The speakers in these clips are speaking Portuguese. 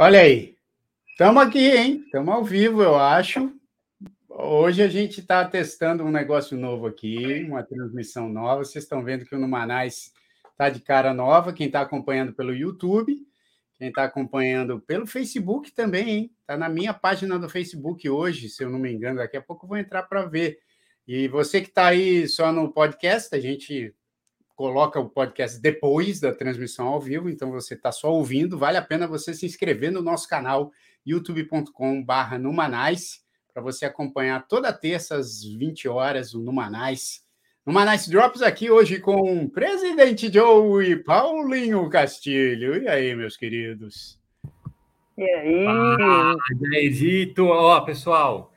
Olha aí, estamos aqui, hein? Estamos ao vivo, eu acho. Hoje a gente está testando um negócio novo aqui, uma transmissão nova. Vocês estão vendo que o Numanais está de cara nova. Quem está acompanhando pelo YouTube, quem está acompanhando pelo Facebook também, hein? Está na minha página do Facebook hoje, se eu não me engano. Daqui a pouco eu vou entrar para ver. E você que está aí só no podcast, a gente coloca o podcast depois da transmissão ao vivo, então você está só ouvindo, vale a pena você se inscrever no nosso canal youtube.com/barra Numanais para você acompanhar toda terça às 20 horas o Numanais. Numanais Drops aqui hoje com o Presidente Joe e Paulinho Castilho. E aí, meus queridos? E aí? Ah, Jairito, ó, pessoal,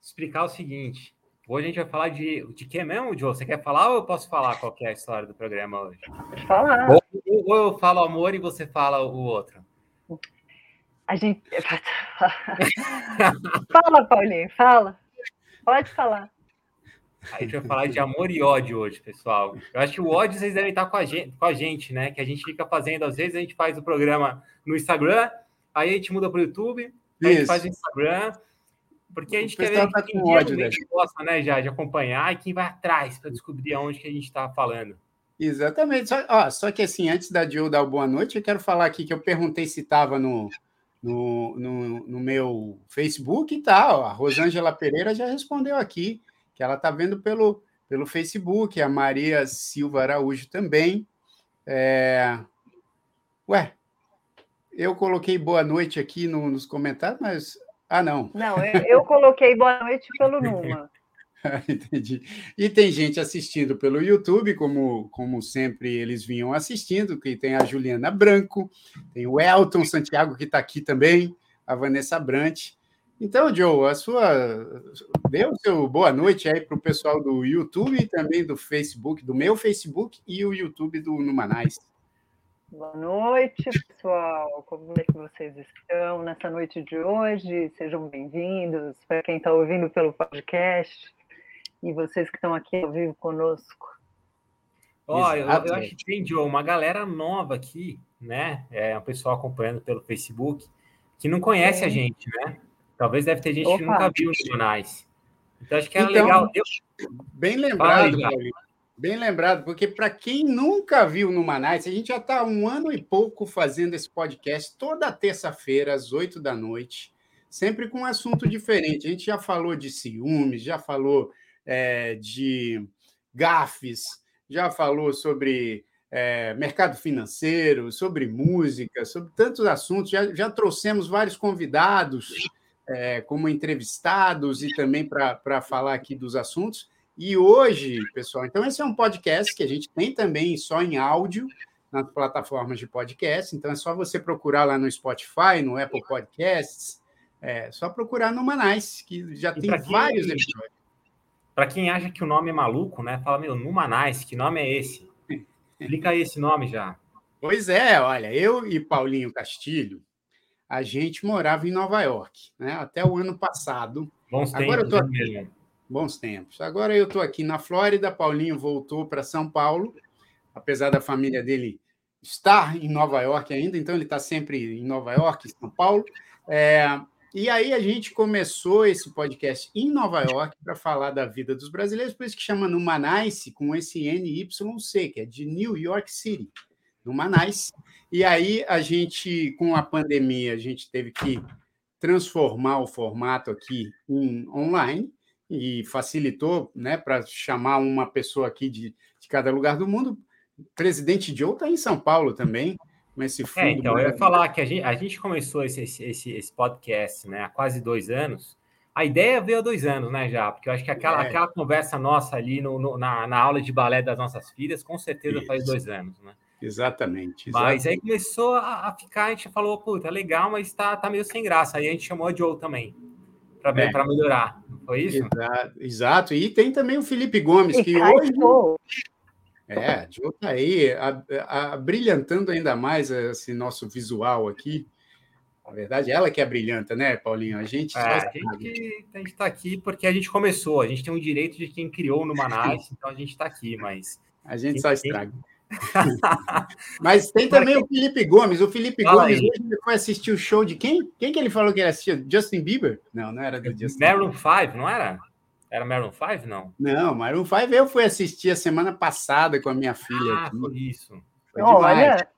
explicar o seguinte. Hoje a gente vai falar de, de que mesmo, Joe? Você quer falar ou eu posso falar qual é a história do programa hoje? Pode falar. Ou, ou eu falo amor e você fala o outro? A gente. fala, Paulinho, fala. Pode falar. A gente vai falar de amor e ódio hoje, pessoal. Eu acho que o ódio vocês devem estar com a gente, com a gente né? Que a gente fica fazendo, às vezes a gente faz o programa no Instagram, aí a gente muda para o YouTube, a gente faz o Instagram, porque a gente quer ver tá quem ódio, realmente gosta, né, já, de acompanhar e quem vai atrás para descobrir aonde que a gente está falando. Exatamente. Só, ó, só que assim, antes da Jill dar boa noite, eu quero falar aqui que eu perguntei se estava no, no, no, no meu Facebook e tal. A Rosângela Pereira já respondeu aqui, que ela está vendo pelo, pelo Facebook, a Maria Silva Araújo também. É... Ué, eu coloquei boa noite aqui no- nos comentários, mas. Ah, não. Não, eu, eu coloquei boa noite pelo Numa. Entendi. E tem gente assistindo pelo YouTube, como, como sempre eles vinham assistindo, que tem a Juliana Branco, tem o Elton Santiago, que está aqui também, a Vanessa Brant. Então, Joe, a sua. Dê o seu boa noite aí para o pessoal do YouTube e também do Facebook, do meu Facebook e o YouTube do Numanais. Boa noite, pessoal. Como é que vocês estão nessa noite de hoje? Sejam bem-vindos. Para quem está ouvindo pelo podcast e vocês que estão aqui ao vivo conosco. Ó, eu, eu acho que tem, Joe, uma galera nova aqui, né? É, um pessoal acompanhando pelo Facebook, que não conhece a gente, né? Talvez deve ter gente que Opa. nunca viu os jornais. Então, acho que era Então, legal. Eu, Bem Fala lembrado, aí. Bem lembrado, porque para quem nunca viu no Manais, a gente já está um ano e pouco fazendo esse podcast toda terça-feira, às oito da noite, sempre com um assunto diferente. A gente já falou de ciúmes, já falou é, de gafes, já falou sobre é, mercado financeiro, sobre música, sobre tantos assuntos. Já, já trouxemos vários convidados é, como entrevistados e também para falar aqui dos assuntos. E hoje, pessoal, então esse é um podcast que a gente tem também só em áudio nas plataformas de podcast. Então é só você procurar lá no Spotify, no Apple Podcasts, é só procurar no Manais, que já E tem quem- vários episódios. Para quem acha que o nome é maluco, né? Fala, meu, Numanais, que nome é esse? Explica aí esse nome já. Pois é, olha, eu e Paulinho Castilho, a gente morava em Nova York, né? Até o ano passado. Bons Agora eu tempos, tô né, aqui. Bons tempos. Agora eu estou aqui na Flórida, Paulinho voltou para São Paulo, apesar da família dele estar em Nova York ainda, então ele está sempre em Nova York, São Paulo. É, e aí a gente começou esse podcast em Nova York para falar da vida dos brasileiros, por isso que chama Numanice, com esse NYC, que é de New York City, Numanice. E aí a gente, com a pandemia, a gente teve que transformar o formato aqui em online, e facilitou né, para chamar uma pessoa aqui de, de cada lugar do mundo. O presidente Joe está em São Paulo também, com esse fundo. É, então, eu ia falar que a gente, a gente começou esse, esse, esse, podcast né, há quase dois anos. A ideia veio há dois anos, né, já? Porque eu acho que aquela, É. aquela conversa nossa ali no, no- na, na aula de balé das nossas filhas, com certeza faz Isso. dois anos, né? Exatamente. Mas exatamente. aí começou a, a ficar, a gente falou, puta, legal, mas tá, tá meio sem graça. Aí a gente chamou a Joe também, para É. melhorar. Foi isso? Exato, exato. E tem também o Felipe Gomes, E que hoje. É, a Jo está aí, a, a, brilhantando ainda mais esse nosso visual aqui. Na verdade, ela que é brilhanta, né, Paulinho? A gente é, a gente está aqui porque a gente começou, a gente tem o direito de quem criou no Manais, então a gente está aqui, mas. A gente só estraga. mas tem também o Felipe Gomes. O Felipe Fala Gomes aí. hoje foi assistir o show de quem? Quem que ele falou que ele assistia? Justin Bieber? Não, não era do Justin Maroon 5, não era? Era Maroon 5, não? Não, Maroon 5 eu fui assistir a semana passada com a minha filha. Ah, aqui. foi isso. Foi Olha.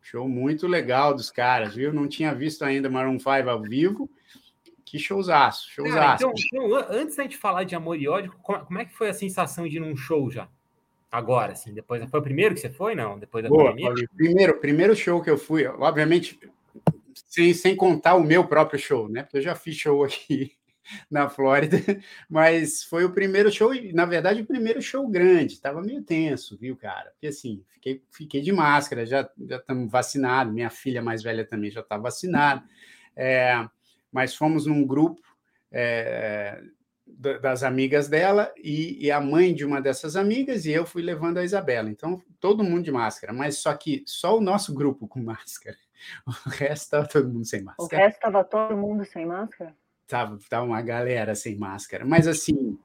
Show muito legal dos caras, viu? Não tinha visto ainda Maroon 5 ao vivo. Que showzaço, showzaço. Cara, então, então, antes da gente falar de amor e ódio, como é que foi a sensação de ir num show já? Agora, assim, depois. Foi o primeiro que você foi, não? Depois da Boa, pandemia? Primeiro, primeiro show que eu fui, obviamente, sem, sem contar o meu próprio show, né? Porque eu já fiz show aqui na Flórida, mas foi o primeiro show, na verdade, o primeiro show grande. Estava meio tenso, viu, cara? Porque assim, fiquei, fiquei de máscara, já estamos vacinados, minha filha mais velha também já está vacinada, é, mas fomos num grupo é, das amigas dela e, e, a mãe de uma dessas amigas, e eu fui levando a Isabela. Então, todo mundo de máscara, mas só que só o nosso grupo com máscara. O resto estava todo mundo sem máscara. O resto estava todo mundo sem máscara? Tava, tava uma galera sem máscara. Mas assim.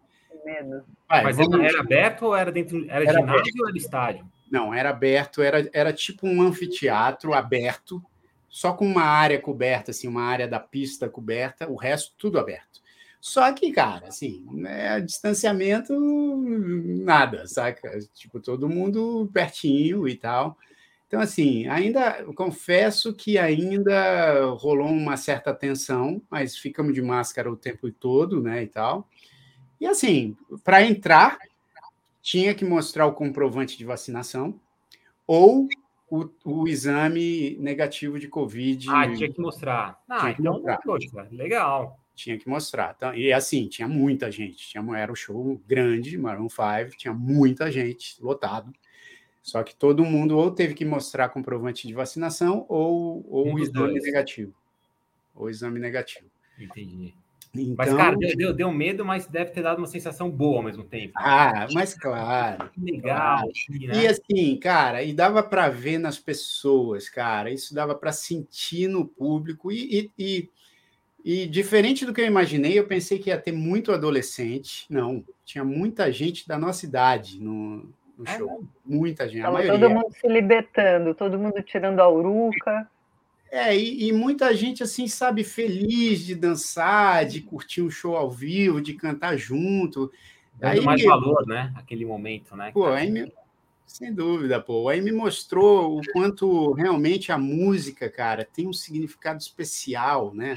Medo. Vai, Mas vamos... era aberto ou era dentro. Era, era ginásio aberto. ou era estádio? Não, era aberto, era, era tipo um anfiteatro aberto, só com uma área coberta, assim, uma área da pista coberta, o resto tudo aberto. Só que, cara, assim, né, distanciamento, nada, saca? Tipo, todo mundo pertinho e tal. Então, assim, ainda confesso que ainda rolou uma certa tensão, mas ficamos de máscara o tempo todo, né, e tal. E assim, para entrar, tinha que mostrar o comprovante de vacinação ou o, o, exame negativo de Covid. Ah, tinha que mostrar. Ah, tinha que então, mostrar. Poxa, legal. Tinha que mostrar. Então, e assim, tinha muita gente. Tinha, era um show grande, Maroon 5, tinha muita gente, lotado. Só que todo mundo ou teve que mostrar comprovante de vacinação ou, ou o exame negativo. Ou exame negativo. Entendi. Então, mas, cara, deu, deu, medo, mas deve ter dado uma sensação boa ao mesmo tempo. Ah, mas claro. Legal. Claro. Assim, né? E assim, cara, e dava para ver nas pessoas, cara, isso dava para sentir no público. E, e, e, e, diferente do que eu imaginei, eu pensei que ia ter muito adolescente. Não, tinha muita gente da nossa idade no, no é, show. Muita gente. Tava todo mundo se libertando, todo mundo tirando a uruca. É, e, e, muita gente, assim, sabe, feliz de dançar, de curtir um show ao vivo, de cantar junto. Dando aí, mais valor, né? Aquele momento, né? Pô, aí me... Sem dúvida, pô. Aí me mostrou o quanto realmente a música, cara, tem um significado especial, né?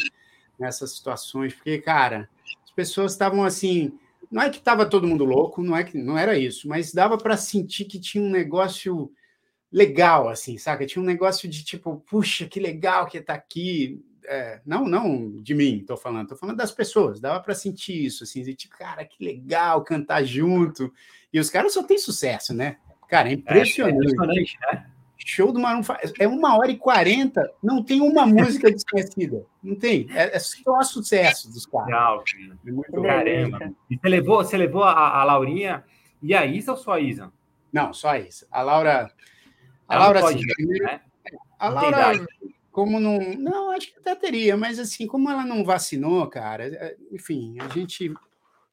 Nessas situações. Porque, cara, as pessoas estavam assim não é que estava todo mundo louco, não é que não era isso, mas dava para sentir que tinha um negócio legal, assim, saca? Tinha um negócio de tipo, puxa, que legal que tá aqui. É, não, não de mim, tô falando, tô falando das pessoas. Dava para sentir isso, assim, de tipo, cara, que legal cantar junto. E os caras só têm sucesso, né? Cara, é impressionante. É, é impressionante, né? Show do Maroon 5. É uma hora e quarenta, não tem uma música desconhecida. Não tem. É, é só sucesso dos caras. Legal, é muito Caramba. E você levou, você levou a, a, Laurinha e a Isa ou só a Isa? Não, só a Isa. A Laura. A Ela Laura, pode, sim, né? A Laura, como não. Não, acho que até teria, mas assim, como ela não vacinou, cara, é, enfim, a gente.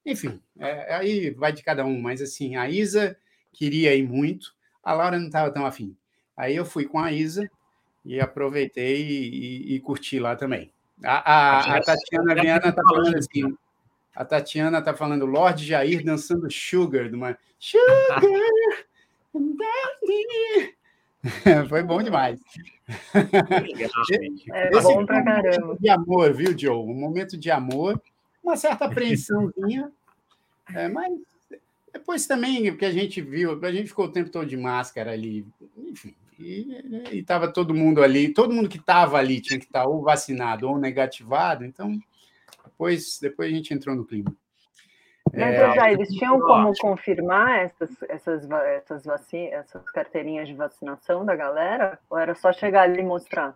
Enfim, é, aí vai de cada um, mas assim, a Isa queria ir muito, a Laura não estava tão afim. Aí eu fui com a Isa e aproveitei e, e, e curti lá também. A, a, a Tatiana Viana está falando assim. A Tatiana está falando Lorde Jair dançando Sugar, de uma Sugar. Foi bom demais. É bom pra caramba. de amor, viu, Joe? Um momento de amor, uma certa apreensãozinha, é, mas depois também o que a gente viu, a gente ficou o tempo todo de máscara ali, enfim, e estava todo mundo ali, todo mundo que estava ali tinha que estar tá ou vacinado ou negativado, então depois, depois a gente entrou no clima. Mas, é, já, eles tinham como confirmar essas, essas, essas, vacin essas carteirinhas de vacinação da galera? Ou era só chegar ali e mostrar?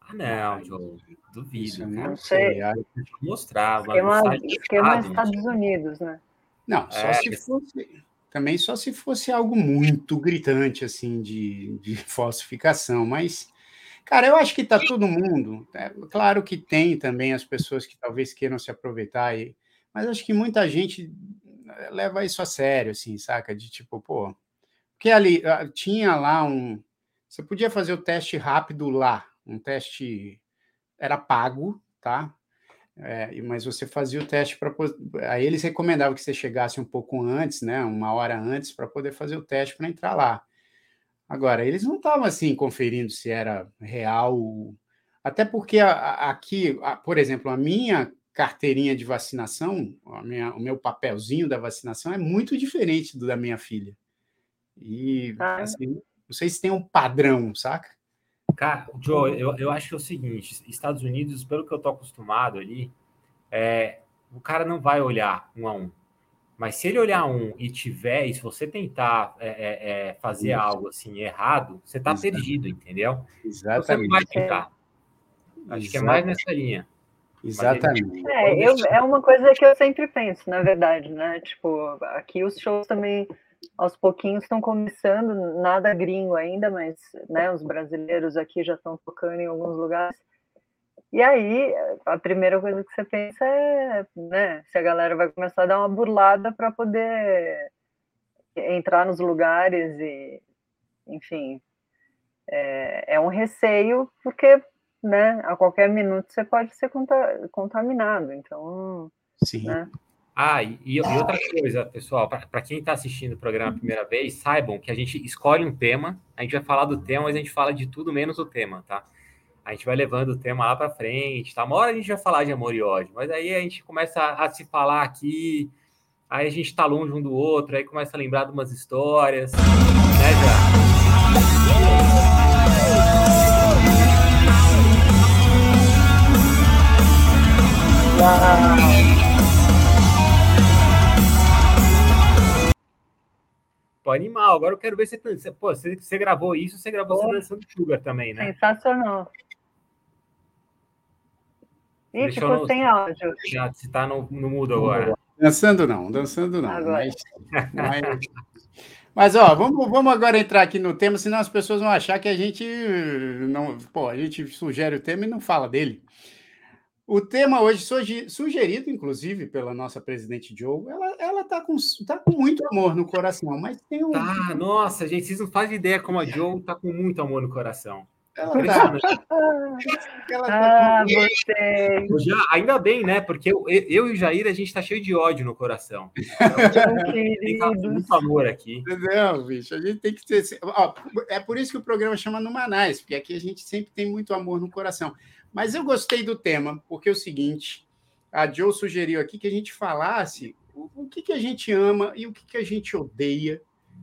Ah, não, Joe, duvido. Não, não sei. sei. Mostrar. Esquema, esquema Estados Unidos, né? Não, só é, se fosse também só se fosse algo muito gritante, assim, de, de falsificação, mas, cara, eu acho que tá todo mundo, é, claro que tem também as pessoas que talvez queiram se aproveitar, e, mas acho que muita gente eh, leva isso a sério, assim, saca? De tipo, pô, porque ali tinha lá um, você podia fazer o teste rápido lá, um teste era pago, tá? É, mas você fazia o teste para. Aí eles recomendavam que você chegasse um pouco antes, né? Uma hora antes, para poder fazer o teste para entrar lá. Agora, eles não estavam assim conferindo se era real. Até porque aqui, por exemplo, a minha carteirinha de vacinação, minha, o meu papelzinho da vacinação é muito diferente do da minha filha. E ah. assim, não sei se tem um padrão, saca? Cara, Joe, eu, eu acho que é o seguinte: Estados Unidos, pelo que eu tô acostumado ali, é, o cara não vai olhar um a um. Mas se ele olhar um e tiver, e se você tentar é, é, é fazer Isso. algo assim errado, você tá Exatamente. perdido, entendeu? Exatamente. Você não vai tentar. Acho Exatamente. que é mais nessa linha. Exatamente. É, eu, é uma coisa que eu sempre penso, na verdade, né? Tipo, aqui os shows também aos pouquinhos estão começando, nada gringo ainda, mas né, os brasileiros aqui já estão tocando em alguns lugares. E aí, a primeira coisa que você pensa é né, se a galera vai começar a dar uma burlada para poder entrar nos lugares e, enfim, é, é, um receio, porque né, a qualquer minuto você pode ser contaminado. Então, Sim. Né, ah, e, e outra coisa, pessoal, para quem está assistindo o programa a primeira vez, saibam que a gente escolhe um tema, a gente vai falar do tema, mas a gente fala de tudo menos o tema, tá? A gente vai levando o tema lá para frente, tá? Uma hora a gente vai falar de amor e ódio, mas aí a gente começa a, a se falar aqui, aí a gente está longe um do outro, aí começa a lembrar de umas histórias, né, já? Pô, animal. Agora eu quero ver se você, pô, você, você gravou isso, você gravou você dançando Sugar também, né? Sensacional. Ih, ficou no, sem áudio. Já, se tá no, no mudo agora. Dançando não, dançando não. Agora. Mas, mas, mas, ó, vamos, vamos agora entrar aqui no tema, senão as pessoas vão achar que a gente não. Pô, a gente sugere o tema e não fala dele. O tema hoje, sugerido, inclusive, pela nossa presidente Joe, ela, ela tá, com, tá com muito amor no coração, mas tem um. Tá, nossa, gente, vocês não fazem ideia como a Joe tá com muito amor no coração. Ela tá. ela tá ah, você. Já, ainda bem, né? Porque eu, eu, e o Jair, a gente tá cheio de ódio no coração. Então, tem muito amor aqui. Não, bicho, a gente tem que ter. Ó, é por isso que o programa chama Numanais, porque aqui a gente sempre tem muito amor no coração. Mas eu gostei do tema, porque é o seguinte: a Joe sugeriu aqui que a gente falasse o, que, que a gente ama e o que, que a gente odeia.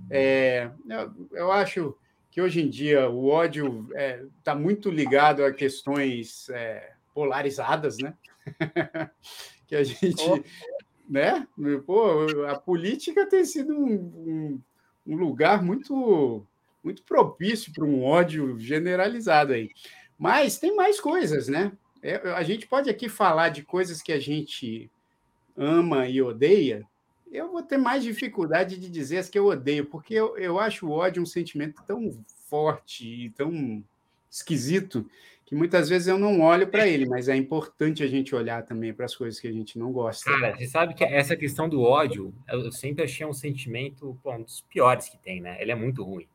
É, eu, eu, acho que hoje em dia o ódio está é, tá muito ligado a questões é, polarizadas, né? que a gente. Oh. Né? Pô, a política tem sido um, um, um lugar muito, muito propício para um ódio generalizado aí. Mas tem mais coisas, né? É, a gente pode aqui falar de coisas que a gente ama e odeia. Eu vou ter mais dificuldade de dizer as que eu odeio, porque eu, eu acho o ódio um sentimento tão forte e tão esquisito que muitas vezes eu não olho para ele, mas é importante a gente olhar também para as coisas que a gente não gosta. Cara, você sabe que essa questão do ódio, eu sempre achei um sentimento pô, um dos piores que tem, né? Ele é muito ruim.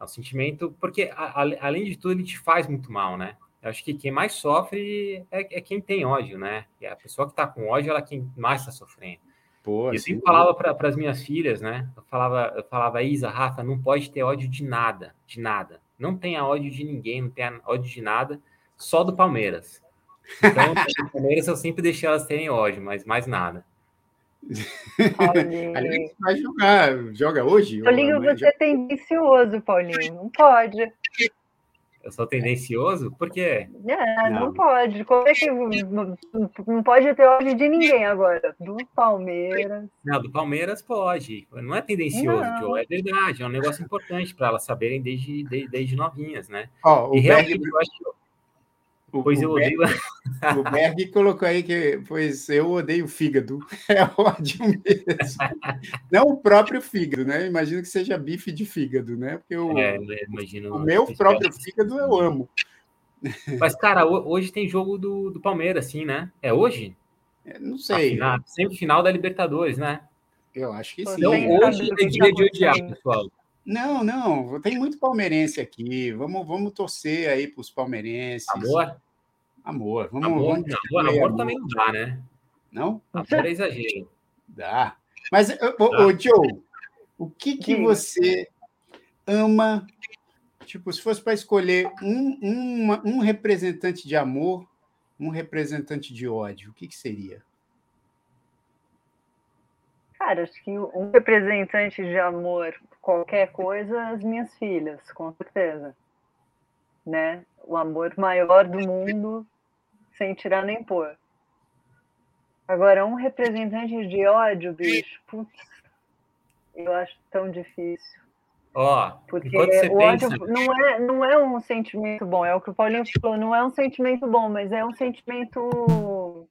É um sentimento, porque a, a, além de tudo, ele te faz muito mal, né? Eu acho que quem mais sofre é, é quem tem ódio, né? E a pessoa que está com ódio, ela é quem mais está sofrendo. Pô, eu sempre falava para as minhas filhas, né? Eu falava, eu falava, Isa, Rafa, não pode ter ódio de nada, de nada. Não tenha ódio de ninguém, não tenha ódio de nada, só do Palmeiras. Então, do Palmeiras eu sempre deixei elas terem ódio, mas mais nada. Aliás, vai jogar, joga hoje? Paulinho, você é tendencioso, Paulinho, não pode. Eu sou tendencioso? Por quê? É, não. não pode. Como é que não pode ter ódio de ninguém agora? Do Palmeiras. Não, do Palmeiras pode. Não é tendencioso, Joe, é verdade. É um negócio importante para elas saberem desde, desde, desde novinhas, né? Oh, o e realmente, eu acho O, pois eu odeio. o Berg colocou aí que, pois eu odeio fígado. É ódio mesmo. Não o próprio fígado, né? Imagino que seja bife de fígado, né? Porque o, é, imagino, o meu próprio fígado eu amo. Mas, cara, hoje tem jogo do, do Palmeiras, sim, né? É hoje? É, não sei. Sempre final da Libertadores, né? Eu acho que sim. Então, hoje é dia de odiar, pessoal. Não, não, tem muito palmeirense aqui. Vamos, vamos torcer aí para os palmeirenses. Amor? Amor. Vamos, amor, vamos não, amor, amor, também não dá, né? Não? Amor é exagero. Dá. Mas, ô, ô Joe, o que, que você ama? Tipo, se fosse para escolher um, uma, um representante de amor, um representante de ódio, o que, que seria? Cara, acho que um representante de amor, qualquer coisa, as minhas filhas, com certeza. Né? O amor maior do mundo, sem tirar nem pôr. Agora, um representante de ódio, bicho, putz, eu acho tão difícil. Ó, oh, porque o pensa... ódio não é, não é um sentimento bom, é o que o Paulinho falou, não é um sentimento bom, mas é um sentimento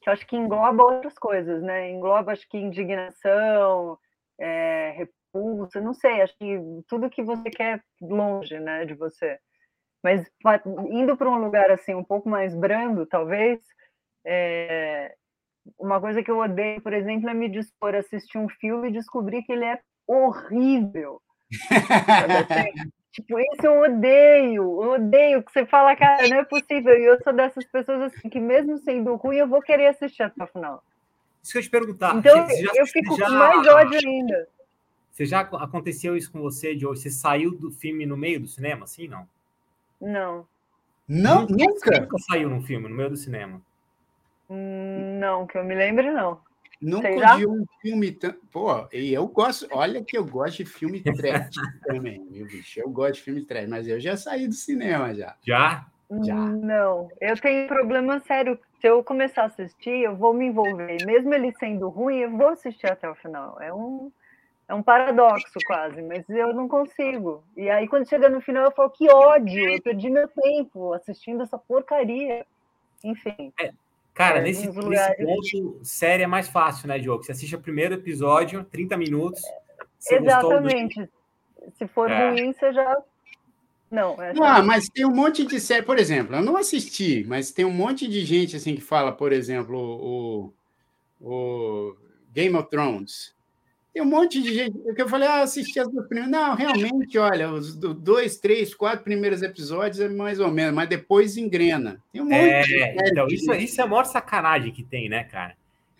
que eu acho que engloba outras coisas, né? Engloba, acho que indignação, é, repulsa, não sei, acho que tudo que você quer longe, né, de você. Mas indo para um lugar assim um pouco mais brando, talvez, é, uma coisa que eu odeio, por exemplo, é me dispor a assistir um filme e descobrir que ele é horrível. assim? Tipo, isso eu odeio, eu odeio que você fala, cara, não é possível. E eu sou dessas pessoas assim que, mesmo sendo ruim, eu vou querer assistir até o final. Isso que eu te perguntar. Então, já, eu fico já, com mais ódio ainda. Você já aconteceu isso com você, Joe? Você saiu do filme no meio do cinema, assim, não? Não. Não, nunca? Nunca saiu num filme no meio do cinema? Hum, não, que eu me lembre, não. Nunca vi um filme tão. Pô, e eu gosto. Olha que eu gosto de filme trash também, meu bicho. Eu gosto de filme trash, mas eu já saí do cinema já. Já? Já. Não, eu tenho problema sério. Se eu começar a assistir, eu vou me envolver. Mesmo ele sendo ruim, eu vou assistir até o final. É um, é um paradoxo quase, mas eu não consigo. E aí, quando chega no final, eu falo: que ódio, eu perdi meu tempo assistindo essa porcaria. Enfim. É, Cara, é, nesse, nesse ponto, série é mais fácil, né, Diogo? Você assiste o primeiro episódio, 30 minutos. Exatamente. Do... Se for é. ruim, você já. Não, é ah, mas tem um monte de série, por exemplo, eu não assisti, mas tem um monte de gente assim que fala, por exemplo, o, o Game of Thrones. Tem um monte de gente. que eu falei, ah, assisti as duas primeiras. Não, realmente, olha, os dois, três, quatro primeiros episódios é mais ou menos, mas depois engrena. Tem um monte é, de então, isso, isso é a maior sacanagem que tem, né, cara?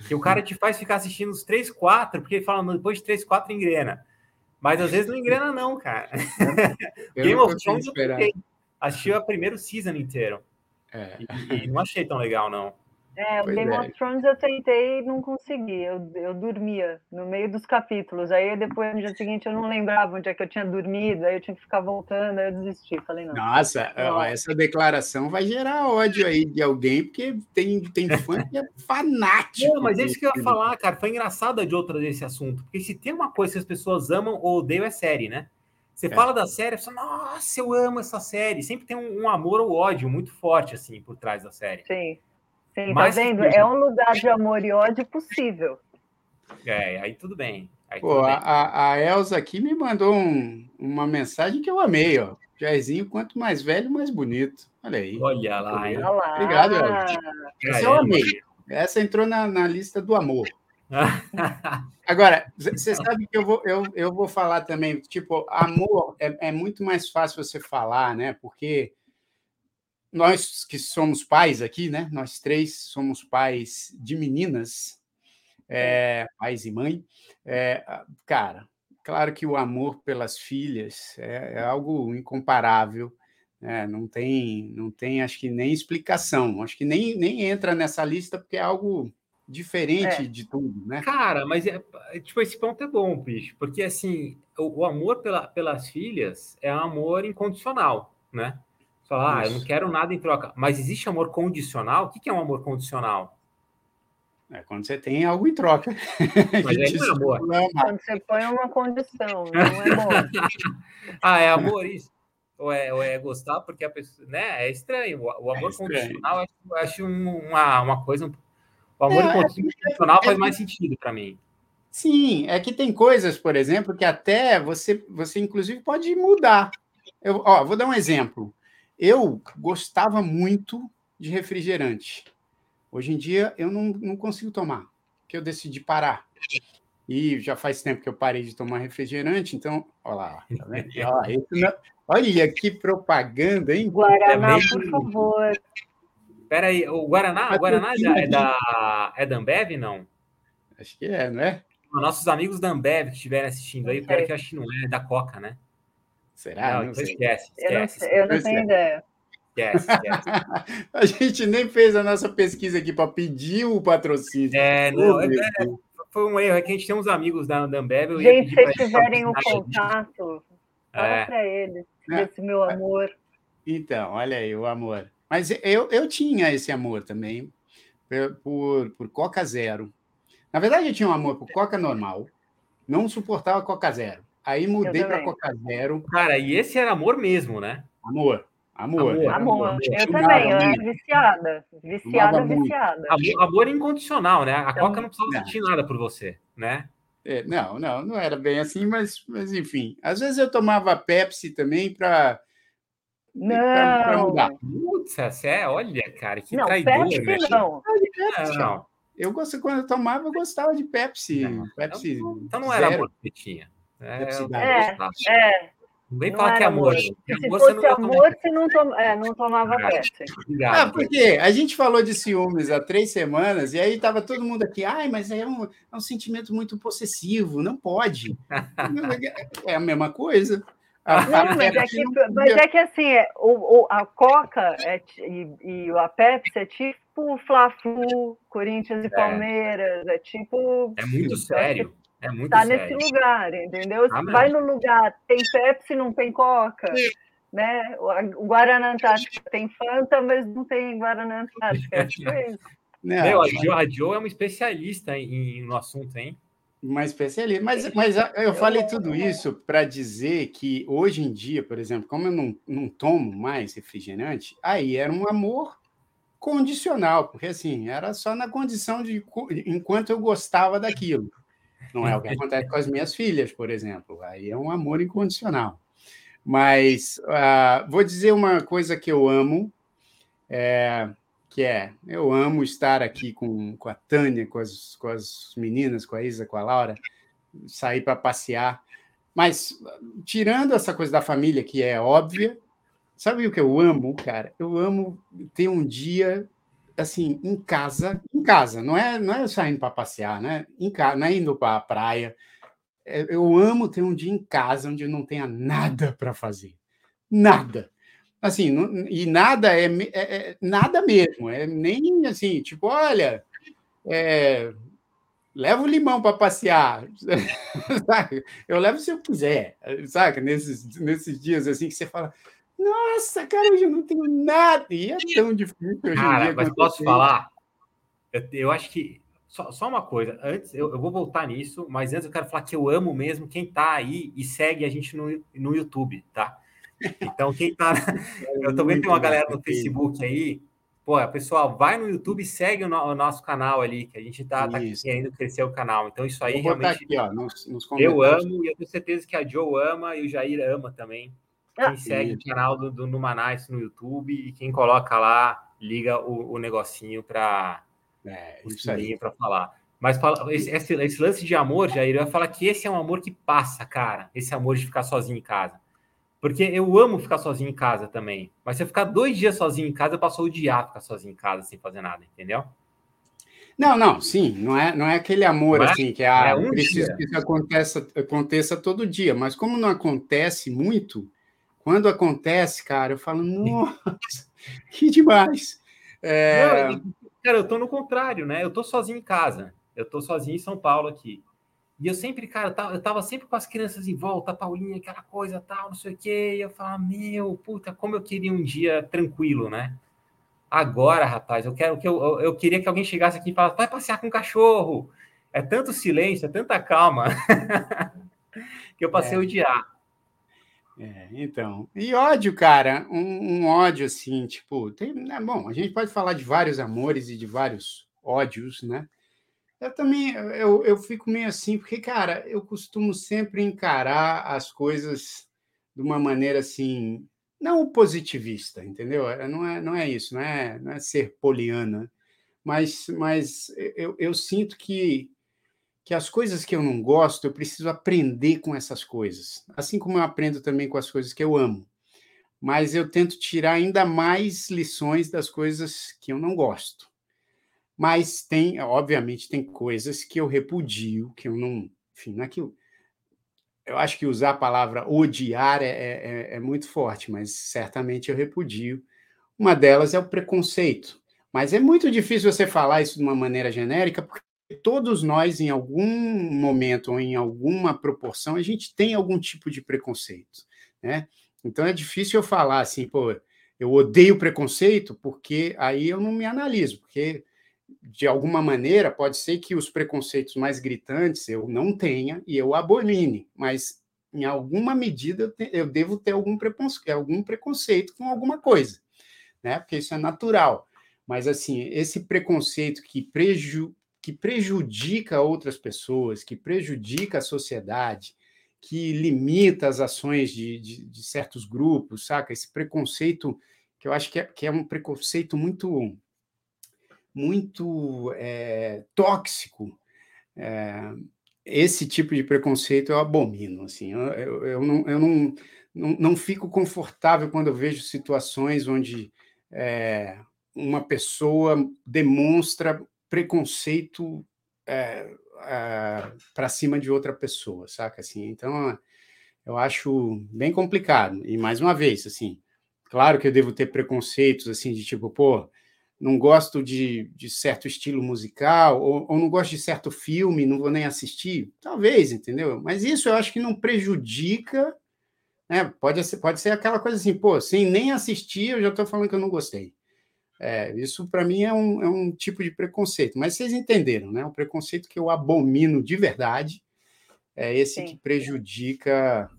Que o cara te faz ficar assistindo os três, quatro, porque ele fala, depois de três, quatro engrena. Mas às vezes não engrena, não, cara. Eu Game of Thrones eu fiquei. Assistiu a primeiro season inteiro. É. E, e não achei tão legal, não. É, o pois Game é. of Thrones eu tentei e não consegui. Eu, eu dormia no meio dos capítulos. Aí depois, no dia seguinte, eu não lembrava onde é que eu tinha dormido. Aí eu tinha que ficar voltando. Aí eu desisti. Falei, não. Nossa, não. essa declaração vai gerar ódio aí de alguém, porque tem, tem fã que é fanático. Não, mas é isso que eu ia falar, cara. Foi engraçado de outra desse assunto. Porque se tem uma coisa que as pessoas amam ou odeiam, é série, né? Você é. fala da série, você fala, nossa, eu amo essa série. Sempre tem um, um amor ou ódio muito forte, assim, por trás da série. Sim. Sim, tá vendo? É um lugar de amor e ódio possível. É, aí tudo bem. Aí Pô, tudo bem. A, a Elza aqui me mandou um, uma mensagem que eu amei, ó. Jairzinho, quanto mais velho, mais bonito. Olha aí. Olha lá, Olha lá. Obrigado, Elza. Essa eu amei. Essa entrou na, na lista do amor. Agora, você sabe que eu vou, eu, eu vou falar também, tipo, amor é, é muito mais fácil você falar, né? Porque nós que somos pais aqui, né? Nós três somos pais de meninas, é, pais e mãe. É, cara, claro que o amor pelas filhas é, é algo incomparável. Né? Não tem, não tem, acho que nem explicação. Acho que nem, nem entra nessa lista porque é algo diferente é. de tudo, né? Cara, mas é, tipo esse ponto é bom, bicho, porque assim o, o amor pela, pelas filhas é amor incondicional, né? Falar, ah, eu não quero nada em troca. Mas existe amor condicional? O que é um amor condicional? É quando você tem algo em troca. Mas é amor. Quando você põe uma condição, não é bom. ah, é amor isso? ou é, ou é gostar porque a pessoa, né? É estranho. O, amor é condicional, eu acho uma, uma coisa. O amor é, incondicional faz mais sentido para mim. Sim, é que tem coisas, por exemplo, que até você, você inclusive pode mudar. Eu, ó, vou dar um exemplo. Eu gostava muito de refrigerante. Hoje em dia eu não, não consigo tomar, porque eu decidi parar. E já faz tempo que eu parei de tomar refrigerante, então, olha lá, tá vendo? não, olha que propaganda, hein? Guaraná, é por favor. Espera aí, o Guaraná, o Guaraná já é da, é da Ambev, não? Acho que é, não é? Nossos amigos da Ambev que estiverem assistindo aí, pior que eu acho que não é, é da Coca, né? Será? Não, não então esquece, esquece. Eu não, eu não tenho ideia. Esquece, esquece. a gente nem fez a nossa pesquisa aqui para pedir o patrocínio. É, não, é, é, foi um erro. É que a gente tem uns amigos da, da Ambev. Gente, se tiverem o contato, fala é. para eles é. esse meu amor. Então, olha aí, o amor. Mas eu, eu tinha esse amor também por, por Coca Zero. Na verdade, eu tinha um amor por Coca normal, não suportava Coca Zero. Aí mudei para Coca Zero. Cara, e esse era amor mesmo, né? Amor. Amor. Amor. amor. Eu também, eu era viciada. Viciada, viciada. Amor, amor incondicional, né? A então, Coca não precisava não. sentir nada por você, né? É, não, não, não era bem assim, mas, mas enfim. Às vezes eu tomava Pepsi também para. Não. Putz, é, olha, cara, que não, traidor. Pepsi né? não. Pepsi, não. Eu gosto, quando eu tomava, eu gostava de Pepsi. Não, Pepsi então, então não era amor que tinha. É, é, é, não vem falar que é amor. Se amor, fosse não amor, você não, tom... é, não tomava ah, Pepsi. Ah, porque a gente falou de ciúmes há três semanas, e aí estava todo mundo aqui, ai, mas é um, é um sentimento muito possessivo, não pode. é a mesma coisa. Não, mas, é que, mas é que assim, é, o, o, a Coca é, e, e a Pepsi é tipo Fla-Flu, Corinthians e é. Palmeiras, é tipo... É muito sério. É muito tá sério. nesse lugar, entendeu? Ah, vai no lugar, tem Pepsi, não tem Coca. Né? O Guaraná Antártica tem Fanta, mas não tem Guaraná Antártica. É tipo isso. Não, Meu, a, jo, a Jo é uma especialista em, no assunto, hein? Uma especialista. Mas, mas eu falei tudo isso para dizer que hoje em dia, por exemplo, como eu não, não tomo mais refrigerante, aí era um amor condicional, porque assim, era só na condição de enquanto eu gostava daquilo. Não é o que acontece com as minhas filhas, por exemplo. Aí é um amor incondicional. Mas uh, vou dizer uma coisa que eu amo, é, que é, eu amo estar aqui com, com a Tânia, com as, com as meninas, com a Isa, com a Laura, sair para passear. Mas, tirando essa coisa da família, que é óbvia, sabe o que eu amo, cara? Eu amo ter um dia assim, em casa, em casa, não é, não é saindo para passear, né? Em casa, não é indo para a praia. É, eu amo ter um dia em casa onde não tenha nada para fazer. Nada. Assim, não, e nada é, é, é, nada mesmo, é nem assim, tipo, olha, é, leva o limão para passear, eu levo se eu quiser, sabe? Nesses, nesses dias assim que você fala, nossa, cara, hoje eu não tenho nada. E é tão difícil hoje cara, dia. Mas posso falar? Eu, eu, acho que. Só, só uma coisa, antes eu, eu, vou voltar nisso, mas antes eu quero falar que eu amo mesmo quem tá aí e segue a gente no, no YouTube, tá? Então, quem tá. Eu também tenho uma galera no Facebook aí. Pô, pessoal, vai no YouTube e segue o, no, o nosso canal ali, que a gente tá, tá querendo crescer o canal. Então, isso aí realmente. Aqui, ó, nos, nos eu amo e eu tenho certeza que a Joe ama e o Jair ama também. Quem ah, segue o canal do, do Numanais no YouTube e quem coloca lá, liga o, o negocinho para é, para falar. Mas esse, esse, esse, lance de amor, Jair, eu ia falar que esse é um amor que passa, cara. Esse amor de ficar sozinho em casa. Porque eu amo ficar sozinho em casa também. Mas se eu ficar dois dias sozinho em casa, eu passo a odiar ficar sozinho em casa sem fazer nada, entendeu? Não, não, sim, não é, não é aquele amor é? assim que ah, é um preciso dia. que isso aconteça, aconteça todo dia, mas como não acontece muito, quando acontece, cara, eu falo, nossa, que demais. É... Não, cara, eu tô no contrário, né? Eu tô sozinho em casa. Eu tô sozinho em São Paulo aqui. E eu sempre, cara, eu tava sempre com as crianças em volta, Paulinha, aquela coisa, tal, não sei o quê. E eu falava, meu, puta, como eu queria um dia tranquilo, né? Agora, rapaz, eu quero que eu, eu, eu queria que alguém chegasse aqui e falasse, vai passear com o cachorro. É tanto silêncio, é tanta calma, que eu passei é. a odiar. É, então. E ódio, cara, um, um, ódio assim, tipo, tem, né, bom, a gente pode falar de vários amores e de vários ódios, né? Eu também, eu, eu fico meio assim, porque, cara, eu costumo sempre encarar as coisas de uma maneira assim, não positivista, entendeu? É, não é, não é isso, não é, não é ser poliana, mas, mas eu, eu sinto que que as coisas que eu não gosto, eu preciso aprender com essas coisas. Assim como eu aprendo também com as coisas que eu amo. Mas eu tento tirar ainda mais lições das coisas que eu não gosto. Mas tem, obviamente, tem coisas que eu repudio, que eu não. Enfim, é eu, acho que usar a palavra odiar é, é, é muito forte, mas certamente eu repudio. Uma delas é o preconceito. Mas é muito difícil você falar isso de uma maneira genérica, porque todos nós, em algum momento ou em alguma proporção, a gente tem algum tipo de preconceito, né? Então é difícil eu falar assim, pô, eu odeio preconceito, porque aí eu não me analiso, porque de alguma maneira pode ser que os preconceitos mais gritantes eu não tenha e eu abomine, mas em alguma medida eu, te, eu devo ter algum preconceito, algum preconceito com alguma coisa, né? Porque isso é natural. Mas assim, esse preconceito que preju, que prejudica outras pessoas, que prejudica a sociedade, que limita as ações de, de, de certos grupos, saca? Esse preconceito que eu acho que é, que é um preconceito muito muito é, tóxico. É, esse tipo de preconceito eu abomino. Assim, eu, eu, eu, não, eu não, não, não, fico confortável quando eu vejo situações onde é, uma pessoa demonstra preconceito é, é, para cima de outra pessoa, saca? Assim, então, eu acho bem complicado. E mais uma vez, assim, claro que eu devo ter preconceitos assim de tipo, pô, não gosto de, de certo estilo musical ou, ou não gosto de certo filme, não vou nem assistir, talvez, entendeu? Mas isso eu acho que não prejudica, né? Pode ser, pode ser aquela coisa assim, pô, sem nem assistir, eu já estou falando que eu não gostei. É, isso para mim é um, é um tipo de preconceito, mas vocês entenderam, né? O preconceito que eu abomino de verdade é esse Sim. que prejudica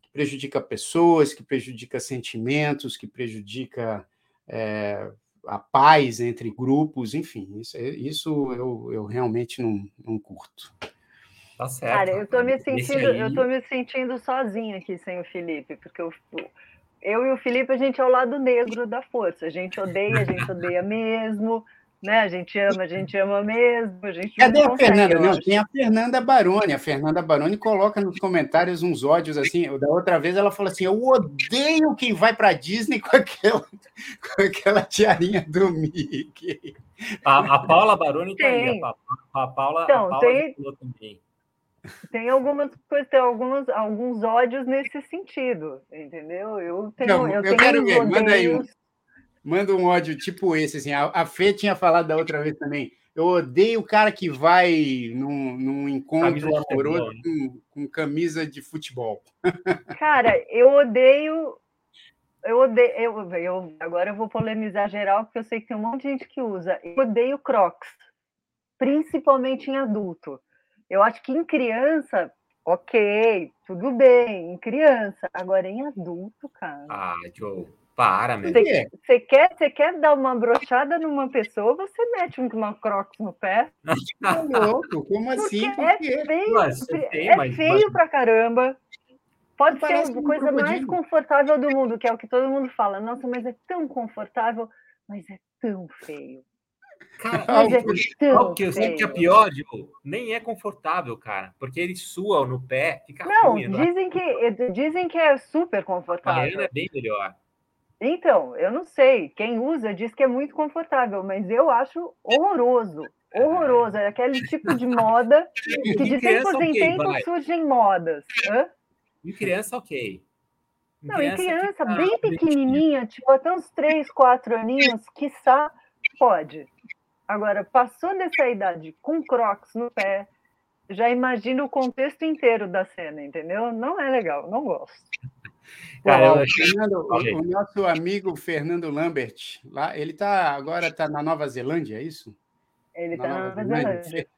que prejudica pessoas, que prejudica sentimentos, que prejudica é, a paz entre grupos, enfim, isso, isso eu, eu realmente não, não curto. Tá certo. Cara, eu tô me sentindo, aí... eu tô me sentindo sozinho aqui sem o Felipe, porque eu, eu e o Felipe, a gente é o lado negro da força. A gente odeia, a gente odeia mesmo, né? A gente ama, a gente ama mesmo. A gente Cadê a Fernanda? Não, tem a Fernanda Baroni. A Fernanda Baroni coloca nos comentários uns ódios assim. Da outra vez ela falou assim: Eu odeio quem vai para Disney com aquela, com aquela tiarinha do Mickey. A, a Paula Baroni tem. Tá. A, a Paula, então, a Paula tem... também. Tem algumas coisas, tem alguns, alguns ódios nesse sentido, entendeu? Eu tenho, Não, eu, eu tenho quero ver, manda aí um, manda um ódio tipo esse, assim. A, a Fê tinha falado da outra vez também. Eu odeio o cara que vai num, num encontro amoroso com, com camisa de futebol. Cara, eu odeio eu odeio, eu, eu, agora eu vou polemizar geral, porque eu sei que tem um monte de gente que usa. Eu odeio Crocs, principalmente em adulto. Eu acho que em criança, ok, tudo bem, em criança. Agora em adulto, cara. Ah, Joe, para, meu. Você quer, você quer dar uma brochada numa pessoa, você mete uma crocs no pé. Tá louco, como assim? É feio, mas, tem, é mas, feio mas... pra caramba. Pode ser a coisa mais confortável do mundo, que é o que todo mundo fala. Nossa, mas é tão confortável, mas é tão feio. Cara, o que eu sei que é pior, Diogo, nem é confortável, cara, porque ele sua no pé, fica Não, ruim, dizem que dizem que é super confortável. A é bem melhor. Então, eu não sei. Quem usa diz que é muito confortável, mas eu acho horroroso. Horroroso. É aquele tipo de moda que de tempo em tempo surgem modas. Hã? Em criança, ok. Em não, criança, em criança, bem pequenininha, tipo até uns 3, 4 aninhos, quiçá, pode. Agora, passou dessa idade com crocs no pé, já imagina o contexto inteiro da cena, entendeu? Não é legal, não gosto. Cara, o, Fernando, o, o, nosso amigo Fernando Lambert, lá, ele tá agora está na Nova Zelândia, é isso? Ele está na Nova, Zelândia. Zelândia.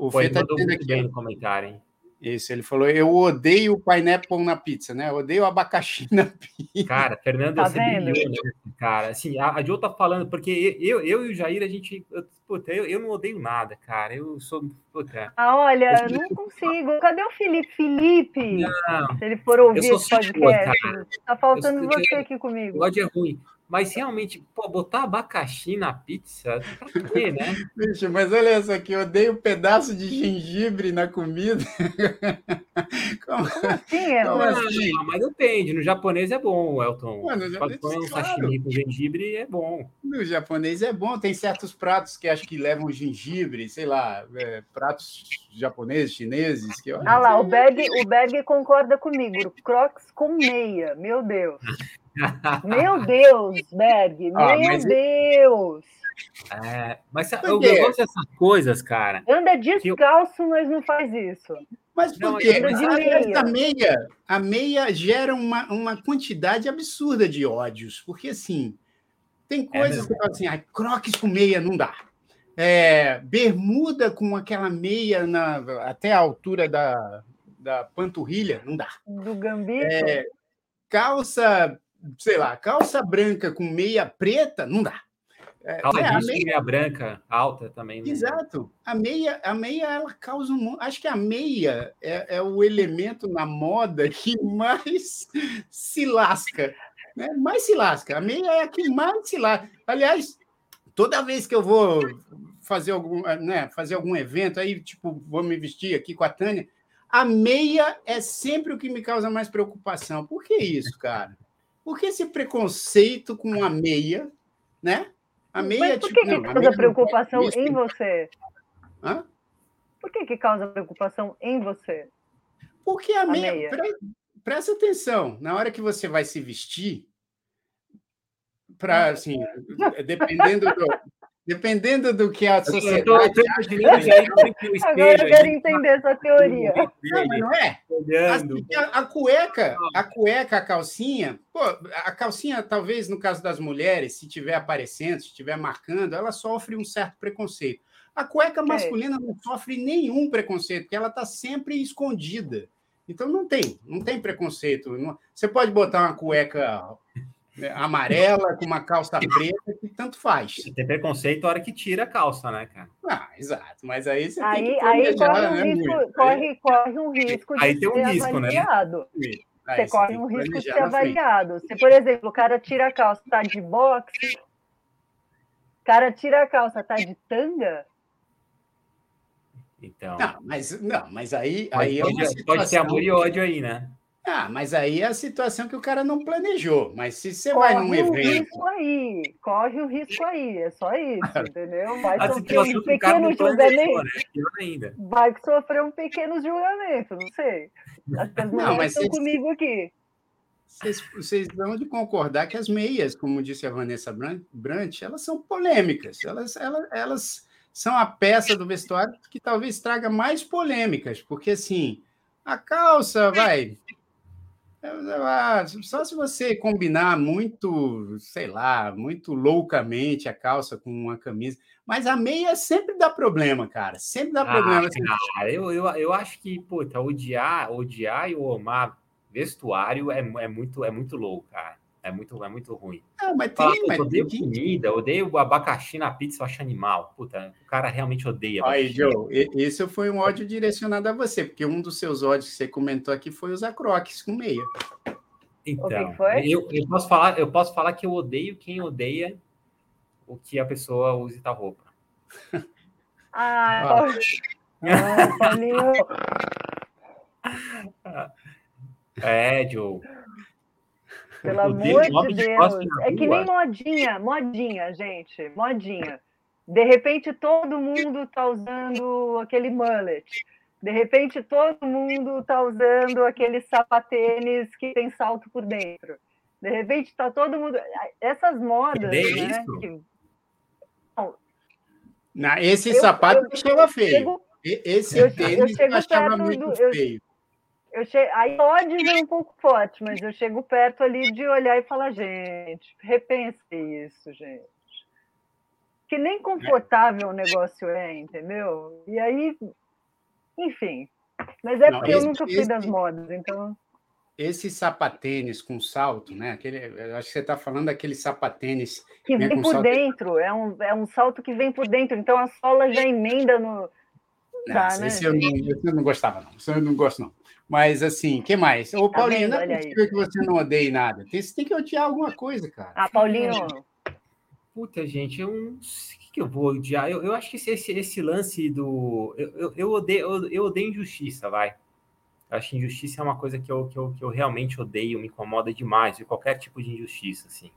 O Fê está dizendo aqui. no comentário, hein? Isso, ele falou: eu odeio o pineapple na pizza, né? Eu odeio o abacaxi na pizza. Cara, Fernando, tá vendo? Né, cara, assim, a, a Jo tá falando, porque eu, eu e o Jair, a gente. Eu, puta, eu, eu não odeio nada, cara. Eu sou. Puta. Ah, olha, eu não consigo. Cadê o Felipe? Felipe! Não, se ele for ouvir esse podcast, boa, tá faltando eu, você aqui comigo. O é ruim. Mas realmente, pô, botar abacaxi na pizza, pra quê, né? Bicho, mas olha só aqui, eu odeio um pedaço de gengibre na comida. Como, assim, é? Como assim? Não, mas depende, no japonês é bom, Elton. Mano, Pode põe um claro. sashimi com gengibre é bom. No japonês é bom, tem certos pratos que acho que levam gengibre, sei lá, é, pratos japoneses, chineses. Que, olha, ah lá, o Berg, o Berg concorda comigo, crocs com meia, meu Deus. Meu Deus, Berg, ah, meu Deus! É, mas eu, eu gosto dessas coisas, cara. Anda descalço, eu... mas não faz isso. Mas por quê? Mas meia. A, meia, a meia gera uma, uma quantidade absurda de ódios, porque assim, tem é coisas é que falam assim, ah, croques com meia não dá. É, bermuda com aquela meia na, até a altura da, da panturrilha, não dá. Do gambito? É, calça sei lá, calça branca com meia preta, não dá. É, calça é, meia... meia branca alta também. Né? Exato. A meia, a meia ela causa um. Acho que a meia é, é o elemento na moda que mais se lasca. Né? Mais se lasca. A meia é a que mais se lasca. Aliás, toda vez que eu vou fazer algum, né, fazer algum evento, aí, tipo, vou me vestir aqui com a Tânia, a meia é sempre o que me causa mais preocupação. Por que isso, cara? Por que esse preconceito com a meia, né? A meia Mas por tipo, que, que causa preocupação em você? Hã? Por que, que causa preocupação em você? Porque a, a meia, meia. Pre, presta atenção, na hora que você vai se vestir, para assim, dependendo do, Dependendo do que a sociedade. Eu tô, eu Agora eu quero entender essa teoria. Não, mas não é? Assim, a, a, cueca, a cueca, a calcinha, pô, a calcinha, talvez no caso das mulheres, se tiver aparecendo, se estiver marcando, ela sofre um certo preconceito. A cueca masculina é. não sofre nenhum preconceito, porque ela está sempre escondida. Então não tem, não tem preconceito. Você pode botar uma cueca amarela com uma calça preta, que tanto faz. Tem preconceito na hora que tira a calça, né, cara? Ah, exato. Mas aí você aí, tem que aí corre um né, risco, corre, corre um risco de aí tem um ser risco, né? avaliado. Né? Aí você corre um risco de ser avaliado. Se, por exemplo, o cara tira a calça, tá de boxe, o cara tira a calça, tá de tanga, então. Não, mas, não, mas aí. Pode, aí é pode, pode ter amor e ódio aí, né? Ah, mas aí é a situação que o cara não planejou. Mas se você corre vai num evento. Corre o risco aí, corre o risco aí, é só isso, entendeu? Vai a sofrer um pequeno julgamento. Né? Vai sofrer um pequeno julgamento, não sei. As não, mas estão vocês, comigo aqui. Vocês, vocês vão de concordar que as meias, como disse a Vanessa Brant, elas são polêmicas. Elas, elas, elas são a peça do vestuário que talvez traga mais polêmicas, porque assim. A calça, vai, só se você combinar muito, sei lá, muito loucamente a calça com uma camisa. Mas a meia sempre dá problema, cara. Sempre dá ah, problema. Cara, eu, eu, eu acho que, puta, odiar, odiar e o amar vestuário é, é, muito, é muito louco, cara. É muito, é muito ruim. Não, mas tem, Fala, mas odeio tem... comida, odeio o abacaxi na pizza, eu acho animal. Puta, o cara realmente odeia. Aí, Joe, esse foi um ódio direcionado a você, porque um dos seus ódios que você comentou aqui foi usar croques com meia. Então, eu, eu, posso falar, eu posso falar que eu odeio quem odeia o que a pessoa use tal roupa. Ah, ah, é, Joe. Pelo amor de Deus. É que nem modinha, modinha, gente, modinha. De repente todo mundo está usando aquele mullet. De repente todo mundo está usando aquele sapatênis que tem salto por dentro. De repente está todo mundo. Essas modas, é né? Que... Não, esse eu, sapato eu, eu feio. Chego, esse eu, tênis eu, muito do, feio eu che... aí pode ser um pouco forte, mas eu chego perto ali de olhar e falar, gente, repense isso, gente. Que nem confortável o negócio é, entendeu? E aí, enfim, Mas é porque não, esse, eu nunca fui esse, das modas, então. Esse sapatênis com salto, né? Aquele, eu acho que você está falando daquele sapatênis. Que vem por dentro, é um, é um salto que vem por dentro, então a sola já emenda no. Não, tá, né? esse, eu não, esse eu não gostava, não. Esse eu não gosto, não. Mas assim, que mais? Ô, tá Paulinho, não é possível que você não odeie nada. Você tem que odiar alguma coisa, cara. Ah, Paulinho. Puta, gente, eu não sei o que eu vou odiar. Eu, eu acho que esse, esse, esse lance do. Eu, eu, eu, odeio, eu, eu odeio injustiça, vai. Eu acho que injustiça é uma coisa que eu, que, eu, que eu realmente odeio, me incomoda demais, de qualquer tipo de injustiça, assim.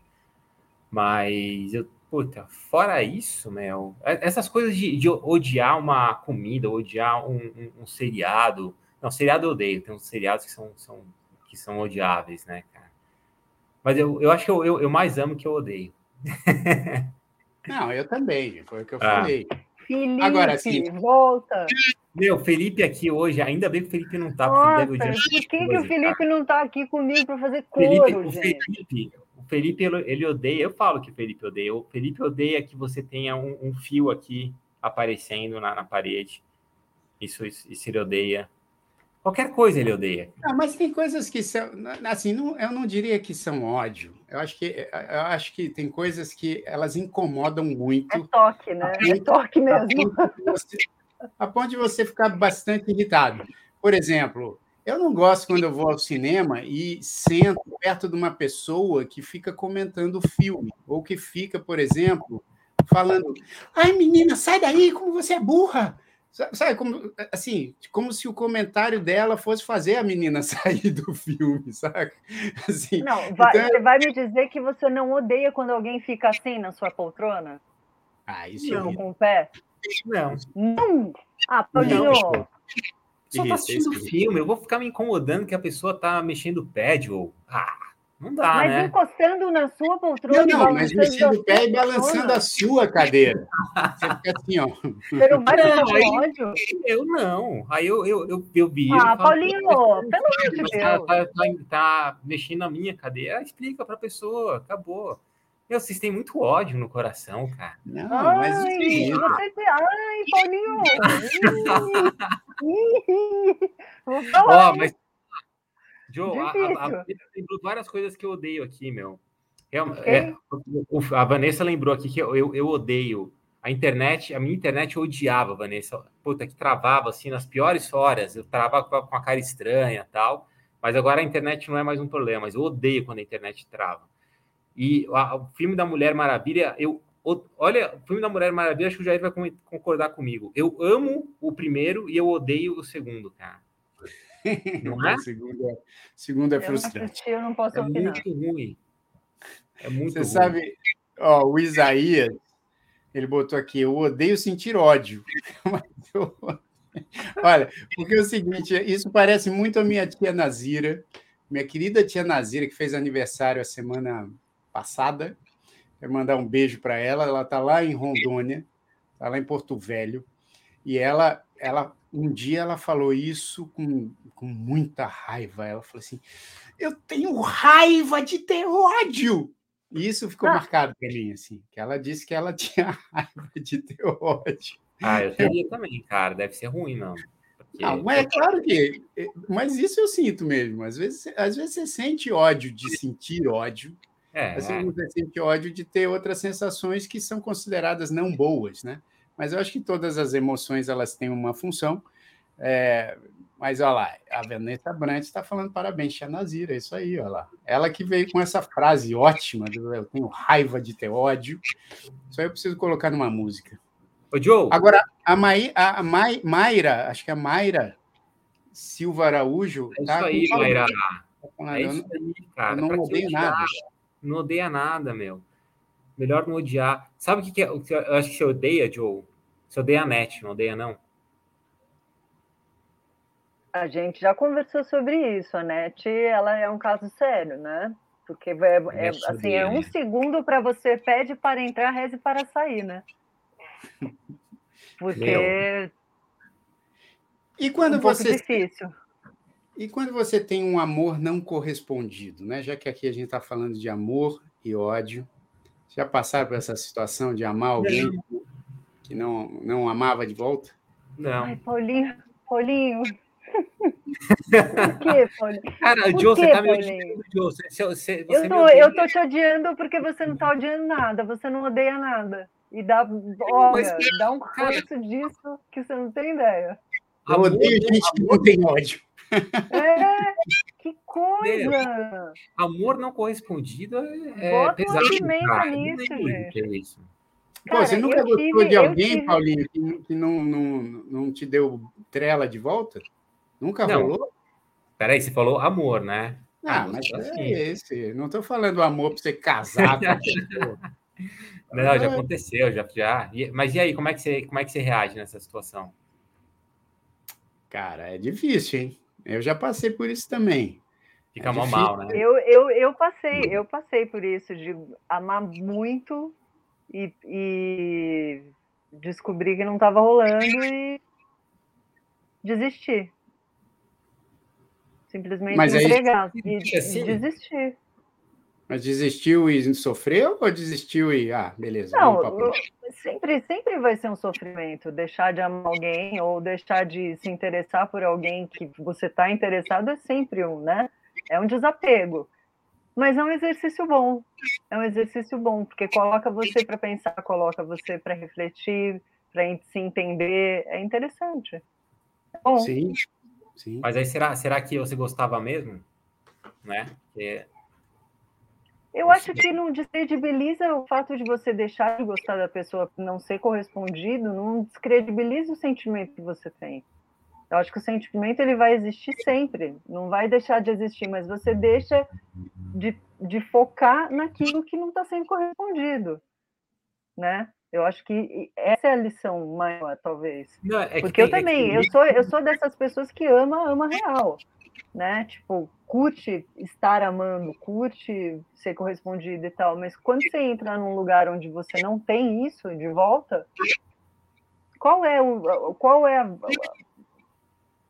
Mas eu, puta, fora isso, meu, é, essas coisas de, de odiar uma comida, odiar um, um, um seriado não, seriado eu odeio. Tem uns seriados que são, são, que são odiáveis, né, cara? Mas eu, eu acho que eu, eu, eu mais amo que eu odeio. Não, eu também, foi o que eu ah. falei. Felipe, Agora, assim, volta. Meu, Felipe aqui hoje, ainda bem que o Felipe não tá. Nossa, por que, que o Felipe cara. não tá aqui comigo para fazer coro, Felipe, gente? O Felipe, o Felipe, ele odeia, eu falo que o Felipe odeia, o Felipe odeia que você tenha um, um fio aqui aparecendo na, na parede. Isso, isso, isso ele odeia. Qualquer coisa ele odeia. Ah, mas tem coisas que são, assim, não, eu não diria que são ódio. Eu acho que eu acho que tem coisas que elas incomodam muito. É toque, né? É toque mesmo. A ponto, você, a ponto de você ficar bastante irritado. Por exemplo, eu não gosto quando eu vou ao cinema e sento perto de uma pessoa que fica comentando o filme, ou que fica, por exemplo, falando: ai, menina, sai daí, como você é burra! Sabe, como, assim, como se o comentário dela fosse fazer a menina sair do filme, sabe? Assim, não, vai, então... você vai me dizer que você não odeia quando alguém fica assim na sua poltrona? Ah, isso não. Com o pé? Não. Não! Ah, Paulinho! Não, só tá assistindo filme, eu vou ficar me incomodando que a pessoa tá mexendo o pé, Joe. Ah! Não dá, mas né? encostando na sua poltrona. Não, não, mas mexendo o pé e balançando a sua cadeira. Você fica assim, ó. Não vai não? Eu não. Aí eu, eu, eu, eu vi. Ah, Paulinho, pelo amor de Deus. Tá, tá, tá, tá, mexendo na minha cadeira. Explica pra pessoa, acabou. Meu, vocês têm muito ódio no coração, cara. Não, ai, mas você... Ai, Paulinho! Ó, oh, mas Joe, a, a, a, lembrou várias coisas que eu odeio aqui, meu. É, é, a Vanessa lembrou aqui que eu, eu, eu, odeio a internet, a minha internet eu odiava, Vanessa. Puta, que travava assim nas piores horas, eu travava com a cara estranha tal. Mas agora a internet não é mais um problema, mas eu odeio quando a internet trava. E a, o filme da Mulher Maravilha, eu olha, o filme da Mulher Maravilha, acho que o Jair vai concordar comigo. Eu amo o primeiro e eu odeio o segundo, cara. Não é? segunda, segunda é frustrante. Eu não, posso é muito ruim. É muito Você ruim. sabe, ó, o Isaías, ele botou aqui, eu odeio sentir ódio. Olha, porque é o seguinte, isso parece muito a minha tia Nazira, minha querida tia Nazira, que fez aniversário a semana passada. Quero mandar um beijo para ela. Ela está lá em Rondônia, está lá em Porto Velho, e ela, ela um dia ela falou isso com, com muita raiva. Ela falou assim: Eu tenho raiva de ter ódio. E isso ficou ah. marcado para mim, assim, que ela disse que ela tinha raiva de ter ódio. Ah, eu teria também, cara. Deve ser ruim, não. Porque... Não, mas é claro que. Mas isso eu sinto mesmo. Às vezes, às vezes você sente ódio de sentir ódio. É, às vezes é. você sente ódio de ter outras sensações que são consideradas não boas, né? Mas eu acho que todas as emoções elas têm uma função. É, mas olha lá, a Vanessa Brandt está falando parabéns, Tia Nazira, é isso aí, olha lá. Ela que veio com essa frase ótima, eu tenho raiva de ter ódio. Isso aí eu preciso colocar numa música. Ô, Joe. Agora, a, Mai, a Mai, Mayra, acho que é a Mayra Silva Araújo. É tá isso aí, Mayra. É isso aí, cara. Eu não odeio nada. Não odeia nada, meu. Melhor não odiar. Sabe o que, que, é, o que eu acho que você odeia, Joe? Você odeia a net, não odeia, não? A gente já conversou sobre isso. A net, ela é um caso sério, né? Porque é, é assim, é um segundo para você pede para entrar, reze para sair, né? Porque e quando um você difícil. E quando você tem um amor não correspondido, né? Já que aqui a gente está falando de amor e ódio, já passaram por essa situação de amar alguém que não, não amava de volta? Não. Ai, Paulinho, Paulinho. Por quê, Paulinho? Cara, Joe, você tá me odiando, Joe. Você, você, você Eu tô, eu tô te odiando porque você não tá odiando nada, você não odeia nada. E dá, olha, dá um ranço disso que você não tem ideia. Eu odeio gente que não tem ódio. É, que coisa! Amor não correspondido é, é Bota uma pesado. pimenta cara. Eu nisso, gente. é isso. Pô, Cara, você nunca gostou tive- de alguém, tive- Paulinho, que, que não, não, não te deu trela de volta? Nunca Não. rolou? Peraí, você falou amor, né? Ah, Ah, mas é assim. esse. Não estou falando amor para você casar com a pessoa. Não, já Ah. aconteceu, já. já. Mas e aí, como é, que você, como é que você reage nessa situação? Cara, é difícil, hein? Eu já passei por isso também. Fica É mal mal, né? Eu, eu, eu passei, eu passei por isso de amar muito e, e descobrir que não estava rolando e desistir. Simplesmente Mas me aí- entregar e, assim? e desistir. Mas desistiu e sofreu ou desistiu e. Ah, beleza. Não, sempre, sempre vai ser um sofrimento deixar de amar alguém ou deixar de se interessar por alguém que você está interessado é sempre um, né? É um desapego. Mas é um exercício bom. É um exercício bom, porque coloca você para pensar, coloca você para refletir, para se entender. É interessante. É bom. Sim, sim. Mas aí, será, será que você gostava mesmo? Né? Porque- Eu acho que não descredibiliza o fato de você deixar de gostar da pessoa por não ser correspondido, não descredibiliza o sentimento que você tem. Eu acho que o sentimento ele vai existir sempre, não vai deixar de existir, mas você deixa de, de focar naquilo que não está sendo correspondido, né? Eu acho que essa é a lição maior, talvez. Não, é que Porque eu tem- é que também, eu sou, eu sou dessas pessoas que ama, ama real, né? Tipo, curte estar amando, curte ser correspondido e tal, mas quando você entra num lugar onde você não tem isso de volta, qual é o, qual é a,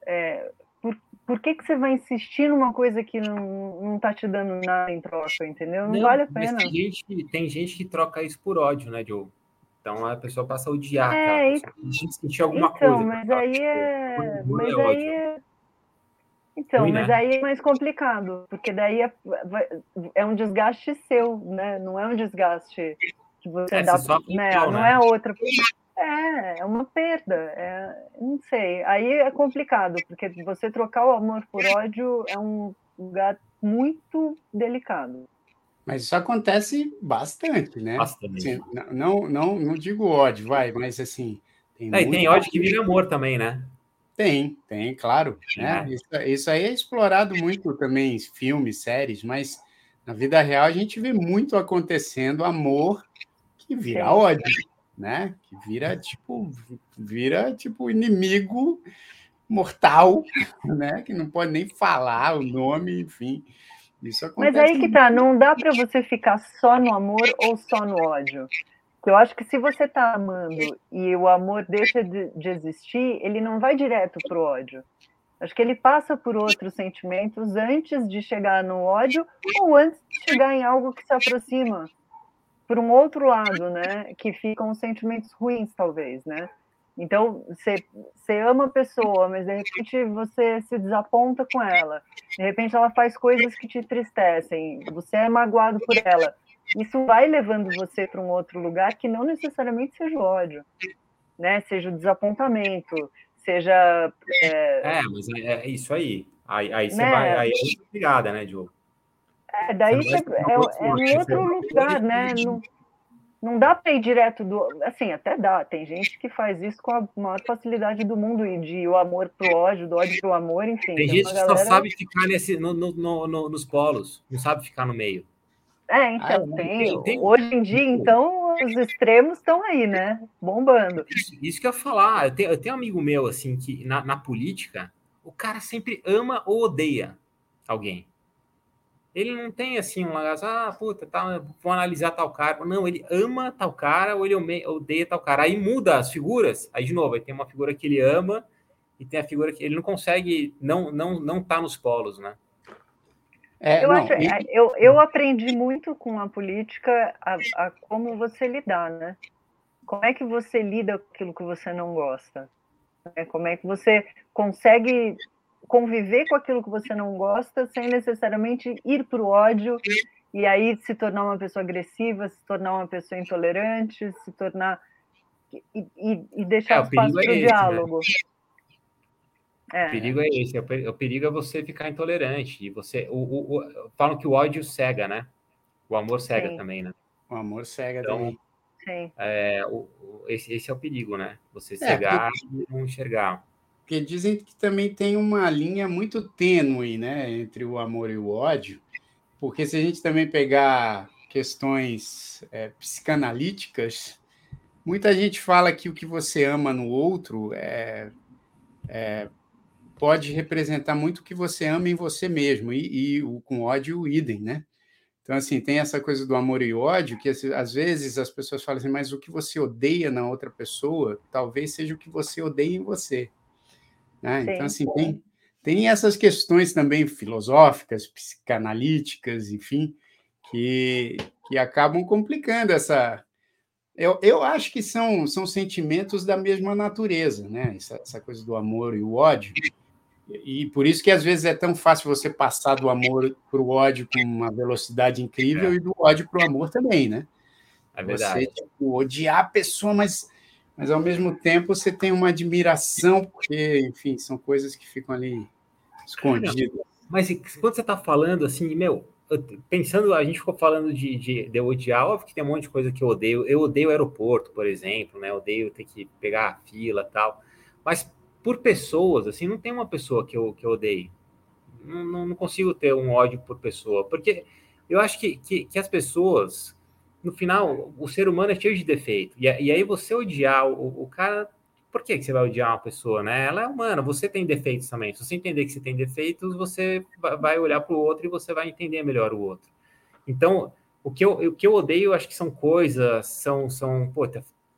é, por, por que que você vai insistir numa coisa que não, não tá te dando nada em troca, entendeu? Não, vale a pena. Tem gente, tem gente que troca isso por ódio, né, Joe? Então a pessoa passa a odiar. É, que sentir alguma Então, coisa. mas aí Tipo, é. Mas é aí é. Então, Ruim, mas né? aí é mais complicado, porque daí é, é um desgaste seu, né? Não é um desgaste que você É, dá. você né? Não né? é a outra. É, é uma perda. É, não sei. Aí é complicado, porque você trocar o amor por ódio é um lugar muito delicado. Mas isso acontece bastante, né? Bastante. Assim, não, não, não digo ódio, vai, mas assim. Tem, É, e tem muito- ódio que vira amor também, né? Tem, tem, claro. Né? Isso, isso aí é explorado muito também em filmes, séries, mas na vida real a gente vê muito acontecendo amor que vira Sim. ódio, né? Que vira tipo, vira tipo inimigo mortal, né? Que não pode nem falar o nome, enfim. Isso acontece. Mas aí que tá, não dá para você ficar só no amor ou só no ódio. Que eu acho que se você tá amando e o amor deixa de, de existir, ele não vai direto pro ódio. Acho que ele passa por outros sentimentos antes de chegar no ódio ou antes de chegar em algo que se aproxima por um outro lado, né? Que ficam os sentimentos ruins, talvez, né? Então, você, você ama a pessoa, mas de repente você se desaponta com ela. De repente ela faz coisas que te entristecem, você é magoado por ela. Isso vai levando você para um outro lugar que não necessariamente seja o ódio, né? Seja o desapontamento, seja é, É, mas é, é isso aí. Aí, aí você Né? vai. Aí é outra pegada, né, Diogo? é, daí Você você, é, outro é um outro lugar, né? Não, não dá para ir direto do, assim, até dá. Tem gente que faz isso com a maior facilidade do mundo e de o amor pro ódio, do ódio pro amor, enfim. Tem gente uma que só galera- sabe ficar nesse, no- no- no- nos polos, não sabe ficar no meio. É, então, Ah, tem, tem- tem- Hoje em dia, então, os extremos estão aí, né? Bombando. Isso, isso que eu ia falar. Eu tenho, eu tenho um amigo meu, assim, que na, na política, o cara sempre ama ou odeia alguém. Ele não tem, assim, um negócio, ah, puta, tá, vou analisar tal cara. Não, ele ama tal cara ou ele odeia tal cara. Aí muda as figuras. Aí, de novo, aí tem uma figura que ele ama e tem a figura que ele não consegue, não não não tá nos polos, né? É, Eu, não, acho, e- eu, eu aprendi muito com a política a, a como você lidar, né? Como é que você lida com aquilo que você não gosta? né? Como é que você consegue conviver com aquilo que você não gosta sem necessariamente ir para o ódio e aí se tornar uma pessoa agressiva, se tornar uma pessoa intolerante, se tornar e, e, e deixar é, espaço para o é diálogo. Né? É. O perigo é esse, o perigo é você ficar intolerante. E você, o, o, o falam que o ódio cega, né? O amor cega Sim. também, né? O amor cega então, também. Sim. É, o, esse, esse, é o perigo, né? Você é, cegar porque, e não enxergar. Porque dizem que também tem uma linha muito tênue, né? Entre o amor e o ódio. Porque se a gente também pegar questões é, psicanalíticas, muita gente fala que o que você ama no outro é, é pode representar muito o que você ama em você mesmo, e, e o, com ódio, o idem, né? Então, assim, tem essa coisa do amor e ódio, que às vezes as pessoas falam assim, mas o que você odeia na outra pessoa, talvez seja o que você odeia em você. Né? Então, assim, tem, tem essas questões também filosóficas, psicanalíticas, enfim, que, que acabam complicando essa. Eu, eu acho que são, são sentimentos da mesma natureza, né? Essa, essa coisa do amor e o ódio. E por isso que às vezes é tão fácil você passar do amor para o ódio com uma velocidade incrível é. e do ódio para o amor também, né? É verdade. Você tipo, odiar a pessoa, mas mas ao mesmo tempo você tem uma admiração, porque, enfim, são coisas que ficam ali escondidas. Mas quando você está falando assim, meu, pensando, a gente ficou falando de, de, de odiar, óbvio que tem um monte de coisa que eu odeio. Eu odeio o aeroporto, por exemplo, né? Eu odeio ter que pegar a fila tal. Mas por pessoas, assim, não tem uma pessoa que eu, que eu odeio. Não, não, não consigo ter um ódio por pessoa, porque eu acho que, que, que as pessoas no final, o ser humano é cheio de defeito. E, e aí você odiar o, o, cara, por que, que você vai odiar uma pessoa, né? Ela é humana, você tem defeitos também. Se você entender que você tem defeitos, você vai olhar para o outro e você vai entender melhor o outro. Então, o que eu, o que eu odeio, acho que são coisas, são, são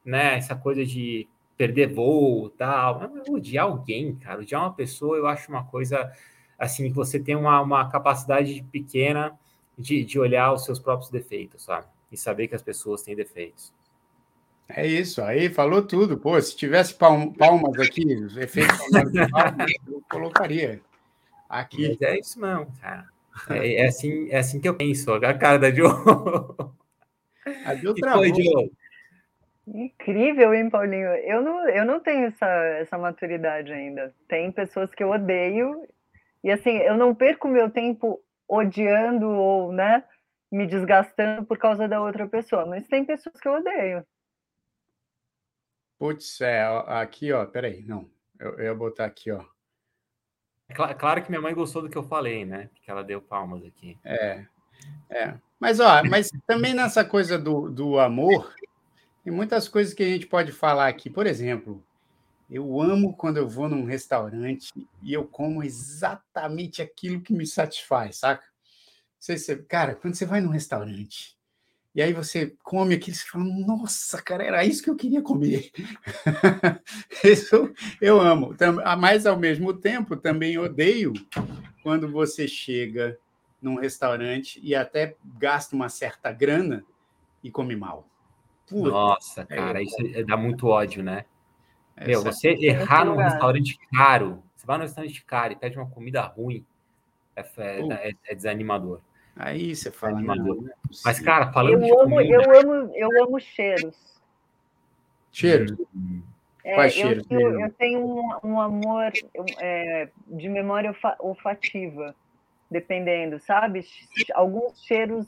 né, essa coisa de perder voo tal. Odiar alguém, cara, odiar uma pessoa, eu acho uma coisa assim, que você tem uma, uma capacidade pequena de, de olhar os seus próprios defeitos, sabe? e saber que as pessoas têm defeitos. É isso, aí falou tudo. Pô, se tivesse palmas aqui, os efeitos palmas, eu colocaria aqui. Mas é isso não, cara. É, é, assim, é assim que eu penso. A cara da Jo. A Jo travou. Foi, jo? Incrível, hein, Paulinho? Eu não, eu não tenho essa, essa maturidade ainda. Tem pessoas que eu odeio, e assim, eu não perco meu tempo odiando ou, né, me desgastando por causa da outra pessoa, mas tem pessoas que eu odeio. Putz, é, aqui, ó, peraí, não, eu, eu ia botar aqui, ó. É claro que minha mãe gostou do que eu falei, né? Porque ela deu palmas aqui. É, é. Mas, ó, mas também nessa coisa do, do amor, tem muitas coisas que a gente pode falar aqui. Por exemplo, eu amo quando eu vou num restaurante e eu como exatamente aquilo que me satisfaz, saca? Você, você, cara, quando você vai num restaurante e aí você come aquilo, você fala, nossa, cara, era isso que eu queria comer. isso eu amo. Ah, mas, ao mesmo tempo, também odeio quando você chega num restaurante e até gasta uma certa grana e come mal. Puta, nossa, cara, é, isso dá muito ódio, né? Meu, você errar num restaurante caro, você vai num restaurante caro e pede uma comida ruim, é, é, é desanimador. Aí você fala, não, não é Mas, cara, falando eu amo, comida... eu amo, eu amo cheiros. Cheiros? É, Quais cheiros? Eu, eu tenho um, um amor é, de memória olfativa, dependendo, sabe? Alguns cheiros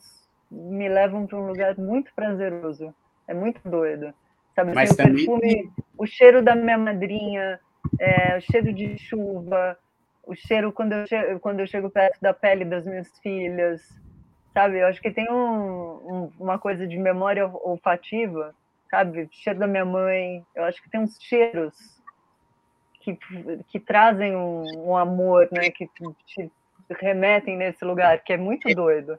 me levam para um lugar muito prazeroso. É muito doido. Sabe, Mas assim, também... o perfume, o cheiro da minha madrinha, é, o cheiro de chuva, o cheiro quando eu, chego, quando eu chego perto da pele das minhas filhas, sabe? Eu acho que tem um, um, uma coisa de memória olfativa, sabe? O cheiro da minha mãe. Eu acho que tem uns cheiros que, que trazem um, um amor, né? Que te remetem nesse lugar, que é muito doido.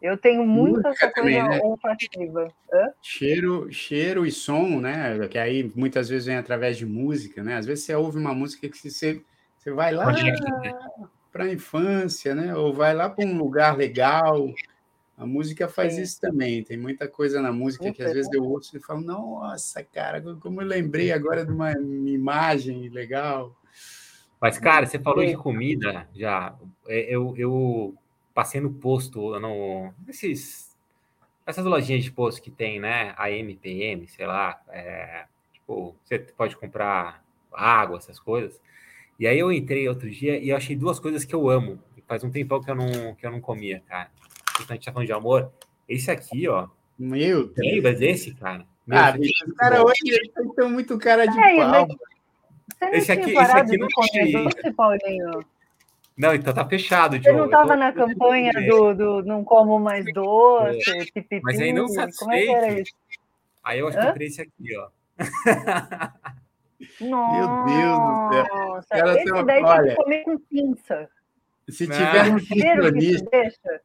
Eu tenho muita essa coisa também, né? olfativa. Hã? Cheiro, cheiro e som, né? Que aí muitas vezes vem através de música, né? Às vezes você ouve uma música que você você vai lá para a infância, né? Ou vai lá para um lugar legal. A música faz Sim. isso também. Tem muita coisa na música que às vezes eu ouço e falo, nossa, cara, como eu lembrei agora de uma imagem legal. Mas, cara, você falou de comida já. É, eu, eu passei no posto, no, nesses, essas lojinhas de posto que tem, né? A MPM, sei lá. É, tipo, você pode comprar água, essas coisas. E aí eu entrei outro dia e eu achei duas coisas que eu amo. Faz um tempão que eu não, que eu não comia, cara. A gente tá falando de amor. Esse aqui, ó. Meu Deus. Lembra desse, cara? Meu ah, bicho, os caras hoje estão muito cara de é, pau. Esse aqui, esse aqui não. Paulinho. Não, então tá fechado, Você não estava na campanha do, do Não Como Mais Doce, é. pipipi, Mas aí não satisfeito. Como é que era isso? Aí eu acho Hã? que eu esse aqui, ó. Nossa, Meu Deus do céu. Cara, esse daí olha, tem que comer com pinça. Se tiver um nutricionista...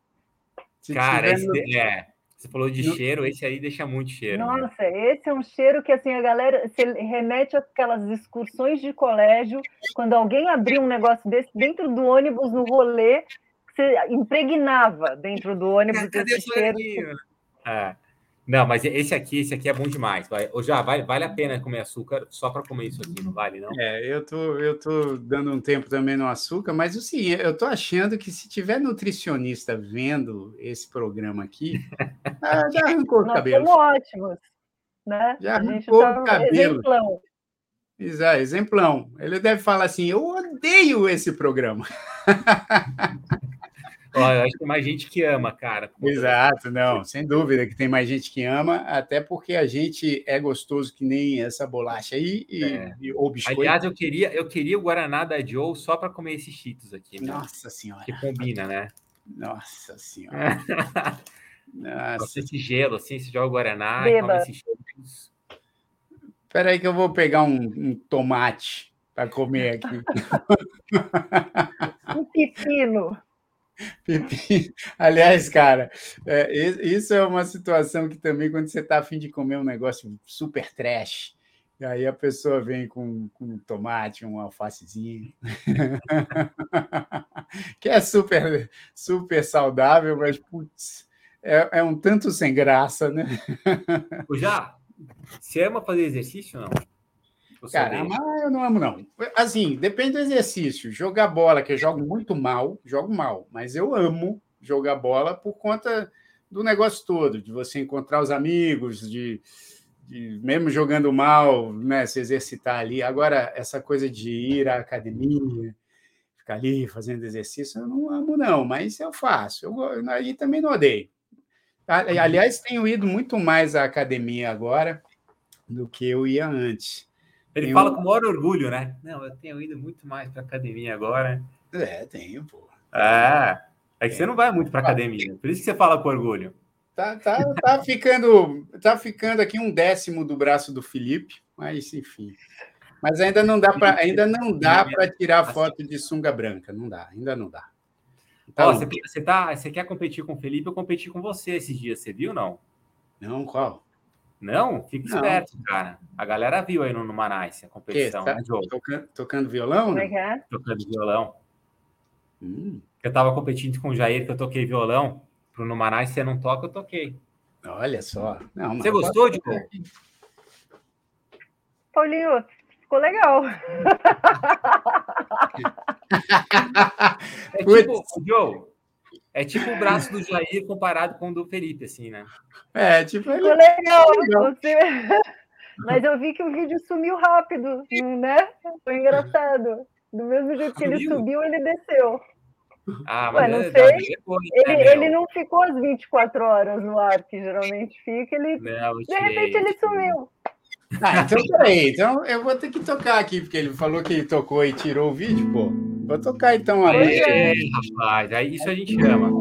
Cara, esse, é, você falou de no... cheiro, esse aí deixa muito cheiro. Né? Nossa, né? esse é um cheiro que assim a galera se remete àquelas excursões de colégio, quando alguém abria um negócio desse dentro do ônibus no rolê, você impregnava dentro do ônibus Cadê esse cheiro. É. Não, mas esse aqui, esse aqui é bom demais. Vai, já vale, vale a pena comer açúcar só para comer isso aqui, não vale, não? É, eu tô, eu tô dando um tempo também no açúcar, mas assim, eu tô achando que se tiver nutricionista vendo esse programa aqui, ah, já arrancou o cabelo. Nós ótimos, né? Já arrancou tá o cabelo. Exemplão. Exato, exemplão. Ele deve falar assim: eu odeio esse programa. Ó, eu acho que tem mais gente que ama, cara. Exato, não, sem dúvida que tem mais gente que ama, até porque a gente é gostoso que nem essa bolacha aí e, é. e ou biscoito. Aliás, eu queria, eu queria o Guaraná da Joe só para comer esses cheetos aqui. Né? Nossa senhora. Que combina, né? Nossa senhora. Nossa. Esse gelo, assim, você joga o Guaraná Beba. e come esses cheetos. Espera aí que eu vou pegar um, um tomate para comer aqui. um pepino. Aliás, cara, é, isso é uma situação que também, quando você está afim de comer um negócio super trash, e aí a pessoa vem com, com um tomate, um alfacezinho, que é super, super saudável, mas, putz, é, é um tanto sem graça, né? Já, você ama fazer exercício ou não? Cara, amar eu não amo, não. Assim, depende do exercício. Jogar bola, que eu jogo muito mal, jogo mal, mas eu amo jogar bola por conta do negócio todo, de você encontrar os amigos, de, de mesmo jogando mal, né, se exercitar ali. Agora, essa coisa de ir à academia, ficar ali fazendo exercício, eu não amo, não, mas eu faço. Eu, aí também não odeio. Aliás, tenho ido muito mais à academia agora do que eu ia antes. Ele fala com o maior orgulho, né? Não, eu tenho ido muito mais para academia agora. É, tenho, pô. É. É que você não vai muito para academia. Por isso que você fala com orgulho. Tá, tá, tá ficando, tá ficando aqui um décimo do braço do Felipe, mas enfim. Mas ainda não dá para, ainda não dá para tirar foto de sunga branca, não dá, ainda não dá. Tá Ó, você, você, tá, você quer competir com o Felipe? Eu competi com você esses dias, você viu não? Não, qual? Não, fica não. esperto, cara. A galera viu aí no, no Manaus a competição. Tá, né, tocando, tocando, violão? Como é é? Tocando violão. Hum. Eu tava competindo com o Jair, que eu toquei violão. Pro Numanais, você não toca, eu toquei. Olha só. Não, você gostou, de Paulinho, ficou legal. é tipo, Joe, é tipo o braço do Jair comparado com o do Felipe, assim, né? É, tipo. Ele... legal, você... Mas eu vi que o vídeo sumiu rápido, né? Foi engraçado. Do mesmo jeito que ele subiu, ele desceu. Ah, mas Ué, não é, sei. ele, né, ele não ficou as 24 horas no ar, que geralmente fica. Ele, não, de repente ele sumiu. Ah, então peraí. Então eu vou ter que tocar aqui, porque ele falou que ele tocou e tirou o vídeo, pô. Vou tocar então a É, rapaz, aí isso a gente ama.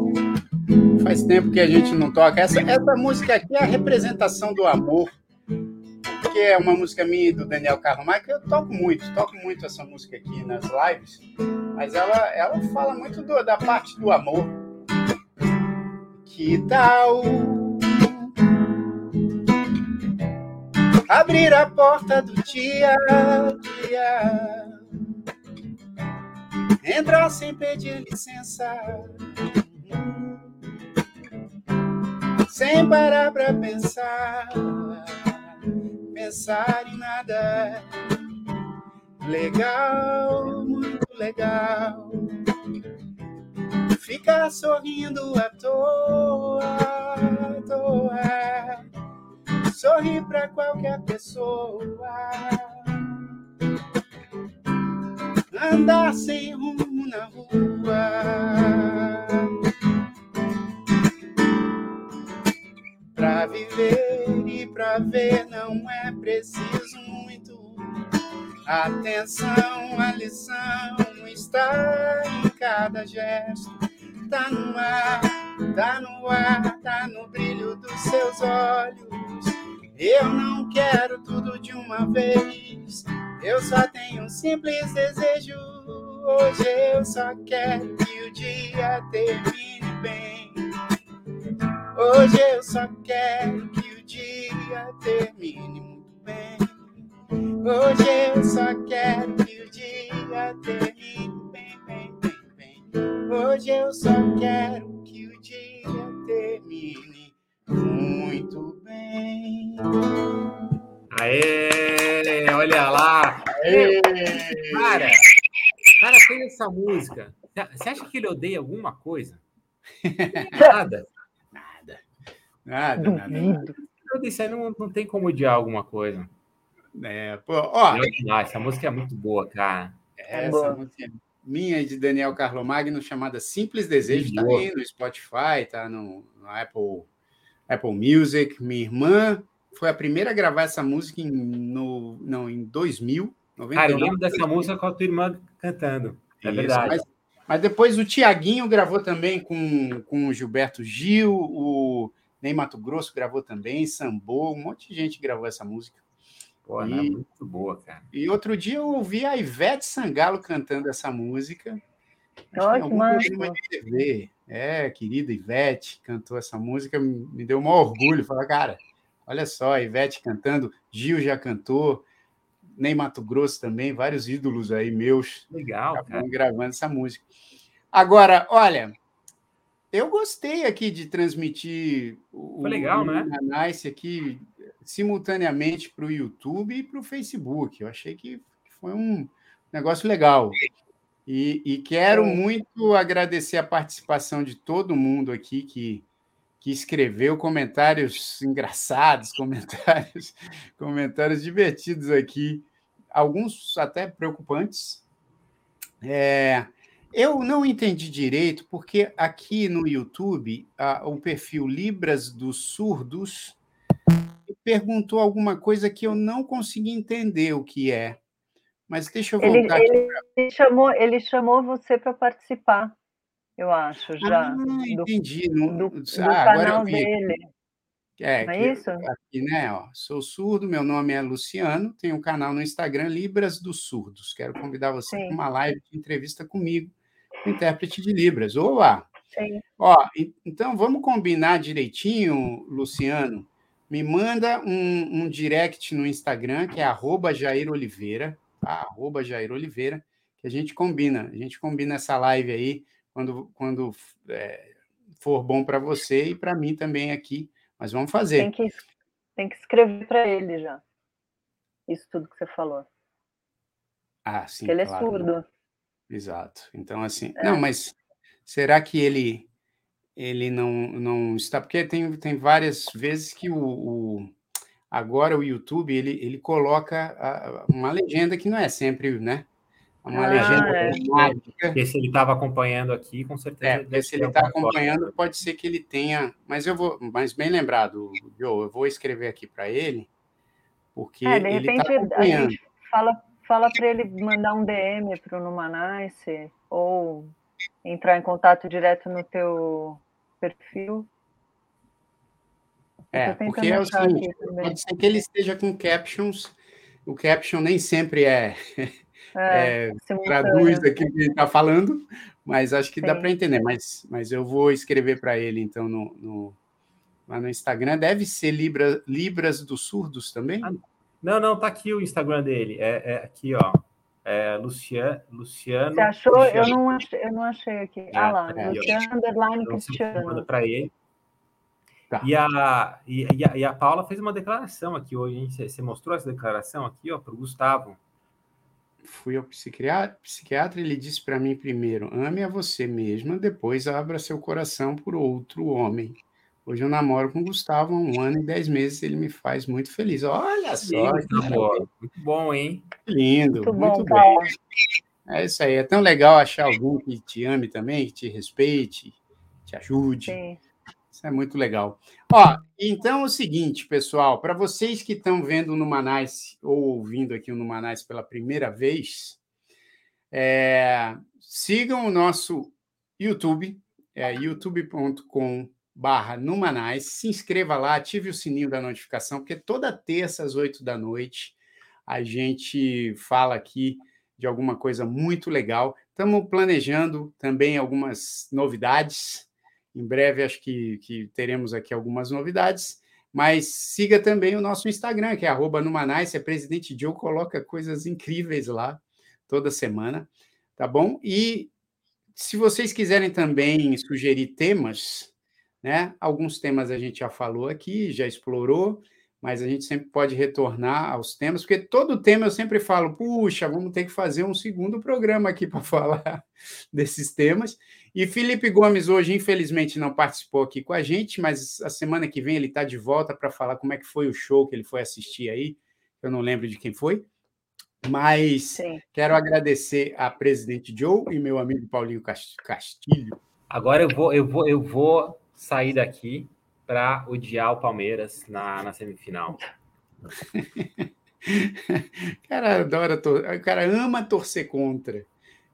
Faz tempo que a gente não toca. Essa, essa música aqui é a representação do amor. Que é uma música minha e do Daniel Carromac, que eu toco muito, toco muito essa música aqui nas lives, mas ela, ela fala muito do, da parte do amor. Que tal abrir a porta do dia dia? Entrar sem pedir licença sem parar pra pensar, pensar em nada. Legal, muito legal. Ficar sorrindo à toa, à toa. Sorrir pra qualquer pessoa. Andar sem rumo na rua. Pra viver e pra ver não é preciso muito Atenção, a lição está em cada gesto. Tá no ar, tá no ar, tá no brilho dos seus olhos. Eu não quero tudo de uma vez. Eu só tenho um simples desejo. Hoje eu só quero que o dia termine bem. Hoje eu só quero que o dia termine muito bem. Hoje eu só quero que o dia termine bem, bem, bem, bem. Hoje eu só quero que o dia termine muito bem. Aê, olha lá. Aê. Cara, cara fez essa música. Você acha que ele odeia alguma coisa? Nada. Nada. Nada, nada. nada. Eu disse, não, não tem como odiar alguma coisa. É, pô, ó, essa música é muito boa, cara. Essa boa. música é minha de Daniel Carlomagno, chamada Simples Desejo, está aí no Spotify, tá no, no, Apple, Apple Music. Minha irmã foi a primeira a gravar essa música em, no, não, em 2000. 99, cara, eu lembro dessa música com a tua irmã cantando. É Isso, verdade. Mas, mas, depois o Tiaguinho gravou também com, com o Gilberto Gil, o Ney Mato Grosso gravou também, Sambô, um monte de gente gravou essa música. Pô, e, é muito boa, cara. E outro dia eu ouvi a Ivete Sangalo cantando essa música. Olha que massa. É, querida Ivete cantou essa música, me deu um orgulho. Falar, cara, olha só, Ivete cantando, Gil já cantou, nem Mato Grosso também, vários ídolos aí meus. Legal, cara. gravando essa música. Agora, olha, eu gostei aqui de transmitir o, legal, o né? Nice aqui simultaneamente para o YouTube e para o Facebook. Eu achei que foi um negócio legal. E, e quero muito agradecer a participação de todo mundo aqui que, que escreveu comentários engraçados, comentários, comentários divertidos aqui, alguns até preocupantes. É, eu não entendi direito, porque aqui no YouTube, a, o perfil Libras dos Surdos perguntou alguma coisa que eu não consegui entender o que é. Mas deixa eu voltar ele, ele, ele chamou, ele chamou você para participar, eu acho, já. Ah, entendi. Do, no, do, do ah, canal dele. É, é isso? Aqui, né, ó, sou surdo, meu nome é Luciano, tenho um canal no Instagram Libras dos Surdos. Quero convidar você para uma live de entrevista comigo, intérprete de Libras. Olá! Sim. Ó, então vamos combinar direitinho, Luciano, me manda um, um direct no Instagram, que é arroba Jair Oliveira? Arroba Jair Oliveira, que a gente combina. A gente combina essa live aí quando, quando é, for bom para você e para mim também aqui. Mas vamos fazer. Tem que, tem que escrever para ele já. Isso tudo que você falou. Ah, sim. Porque ele é claro. é surdo. Exato. Então, assim. É. Não, mas será que ele ele não, não está. Porque tem, tem várias vezes que o, o agora o YouTube ele, ele coloca a, uma legenda que não é sempre, né? Uma ah, legenda é. Porque se ele estava acompanhando aqui, com certeza. É, se ele está acompanhando, pode ser que ele tenha. Mas eu vou, mas bem lembrado, Joe, eu vou escrever aqui para ele, porque é, de ele está acompanhando. fala, fala para ele mandar um DM para o Numanice ou entrar em contato direto no teu perfil. É, porque é o seguinte, pode ser que ele esteja com captions, o caption nem sempre é, é, é traduz aquilo que ele está falando, mas acho que Sim. dá para entender. Mas, mas eu vou escrever para ele, então, no, no, lá no Instagram. Deve ser Libra, Libras dos Surdos também? Ah, não, não, tá aqui o Instagram dele. É, é aqui, ó. É, Luciano, Luciano. Você achou? Eu, não achei, eu não achei aqui. É, ah lá, é, Luciano Underline Cristiano. Para ele. Tá. E, a, e, e, a, e a Paula fez uma declaração aqui hoje, hein? Você, mostrou essa declaração aqui, ó, para o Gustavo. fui ao psiquiatra, psiquiatra ele disse para mim primeiro: ame a você mesma, depois abra seu coração por outro homem. Hoje eu namoro com o Gustavo há um ano e dez meses, ele me faz muito feliz. Olha só, Lindo, muito bom, hein? Lindo, muito, muito bom. bom. É isso aí, é tão legal achar alguém que te ame também, que te respeite, te ajude. Sim. É muito legal. Ó, então é o seguinte, pessoal, para vocês que estão vendo no Manais ou ouvindo aqui no Manais pela primeira vez, é, sigam o nosso YouTube, é youtube.com barra Numanais, se inscreva lá, ative o sininho da notificação, porque toda terça às oito da noite a gente fala aqui de alguma coisa muito legal. Estamos planejando também algumas novidades. Em breve, acho que, que teremos aqui algumas novidades. Mas siga também o nosso Instagram, que é arroba Numanais. É Presidente Joe, coloca coisas incríveis lá toda semana, tá bom? E se vocês quiserem também sugerir temas, né? Alguns temas a gente já falou aqui, já explorou, mas a gente sempre pode retornar aos temas, porque todo tema eu sempre falo, puxa, vamos ter que fazer um segundo programa aqui para falar desses temas. E Felipe Gomes hoje, infelizmente, não participou aqui com a gente, mas a semana que vem ele está de volta para falar como é que foi o show que ele foi assistir aí. Eu não lembro de quem foi. Mas Sim. quero agradecer a presidente Joe e meu amigo Paulinho Castilho. Agora eu vou, eu vou, eu vou sair daqui para odiar o Palmeiras na, na semifinal. cara adora, o cara ama torcer contra.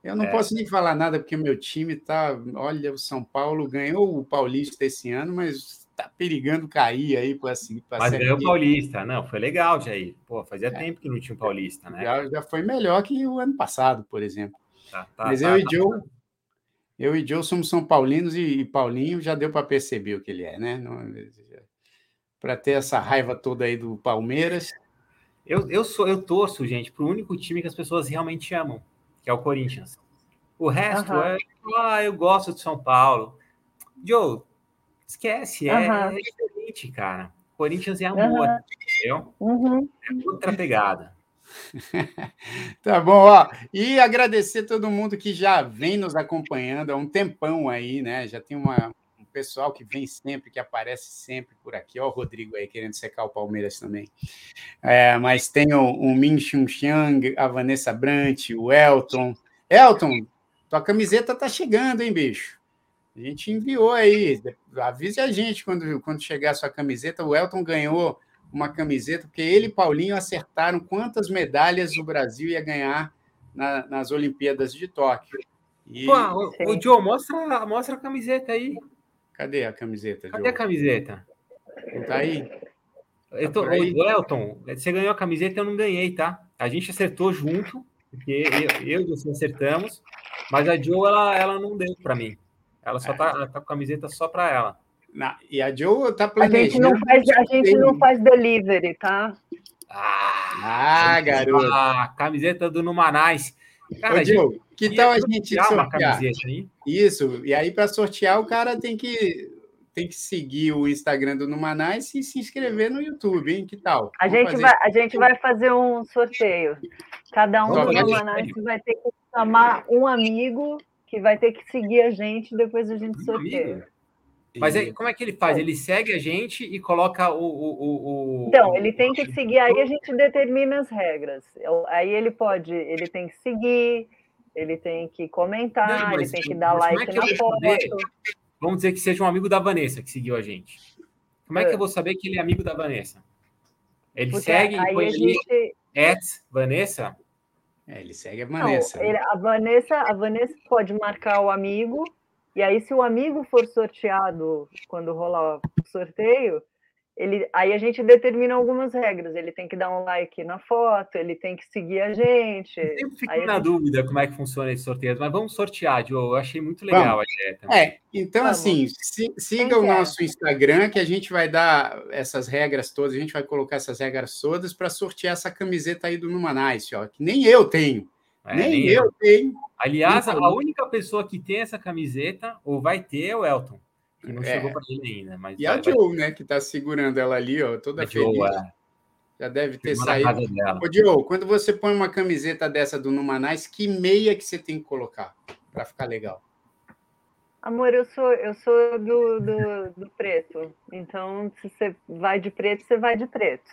Eu não é. posso nem falar nada porque meu time tá, olha, o São Paulo ganhou o Paulista esse ano, mas tá perigando cair aí para assim, Mas ganhou o Paulista, não, foi legal, Jair. Pô, fazia é. tempo que não tinha um Paulista, né? Já, já foi melhor que o ano passado, por exemplo. Tá, tá, mas tá, eu e tá. Joe eu e Joe somos São Paulinos e, Paulinho já deu para perceber o que ele é, né? Para ter essa raiva toda aí do Palmeiras. Eu, eu sou, eu torço, gente, para o único time que as pessoas realmente amam, que é o Corinthians. O resto uhum. é, ah, eu gosto de São Paulo. Joe, esquece, é, uhum. é diferente, cara. Corinthians é amor, uhum. entendeu? Uhum. É outra pegada. tá bom, ó. E agradecer todo mundo que já vem nos acompanhando há um tempão aí, né? Já tem uma, um pessoal que vem sempre, que aparece sempre por aqui. Ó, o Rodrigo aí querendo secar o Palmeiras também. É, mas tem o, o Min Chun Xiang, a Vanessa Brant, o Elton. Elton, tua camiseta tá chegando, hein, bicho? A gente enviou aí. Avise a gente quando, quando chegar a sua camiseta. O Elton ganhou uma camiseta, porque ele e Paulinho acertaram quantas medalhas o Brasil ia ganhar na, nas Olimpíadas de Tóquio. E... Pô, o, o Joe, mostra, mostra a camiseta aí. Cadê a camiseta, Cadê Joe? a camiseta? Não tá aí? Eu tô, tá aí? Elton, você ganhou a camiseta, eu não ganhei, tá? A gente acertou junto, porque eu, eu e você acertamos, mas a Joe, ela, ela não deu para mim. Ela só é. tá, ela tá com a camiseta só para ela. Na, e a Joe está planejando. A gente não faz, a gente não faz delivery, tá? Ah, ah garoto. A camiseta do Numanais. Cara, Ô, Joe, que tal a gente sortear? Isso, e aí para sortear o cara tem que tem que seguir o Instagram do Numanais e se inscrever no YouTube, hein? Que tal? A gente, vai, a gente vai fazer um sorteio. Cada um do Numanais vai ter que chamar um amigo que vai ter que seguir a gente, depois a gente sorteia. Mas aí, como é que ele faz? Ele segue a gente e coloca o. o, o então, ele tem que seguir, aí a gente determina as regras. Aí ele pode, ele tem que seguir, ele tem que comentar, Não, ele tem que dar like é que na foto. Vamos dizer que seja um amigo da Vanessa que seguiu a gente. Como é que eu é. vou saber que ele é amigo da Vanessa? Ele Porque segue e põe gente... at Vanessa? É, ele segue a Vanessa. Não, ele, a Vanessa. A Vanessa pode marcar o amigo e aí, se o amigo for sorteado quando rolar o sorteio, ele, aí a gente determina algumas regras. Ele tem que dar um like na foto, ele tem que seguir a gente. Eu sempre fico aí na gente... dúvida como é que funciona esse sorteio, mas vamos sortear, Joe. Eu achei muito legal vamos. a ideia. É, então vamos. assim, se, siga o nosso Instagram que a gente vai dar essas regras todas, a gente vai colocar essas regras todas para sortear essa camiseta aí do Numanice, ó, que nem eu tenho. É, nem, nem, eu, eu tenho. Aliás, a única pessoa que tem essa camiseta, ou vai ter, é o Elton, que não é. chegou para ele ainda. Mas e vai, a Joe, vai... né, que está segurando ela ali, ó, toda a feliz. Joe, é. Já deve ter saído. Ô, Diogo, quando você põe uma camiseta dessa do Numanais, que meia que você tem que colocar para ficar legal? Amor, eu sou, eu sou do, do, do, preto. Então, se você vai de preto, você vai de preto.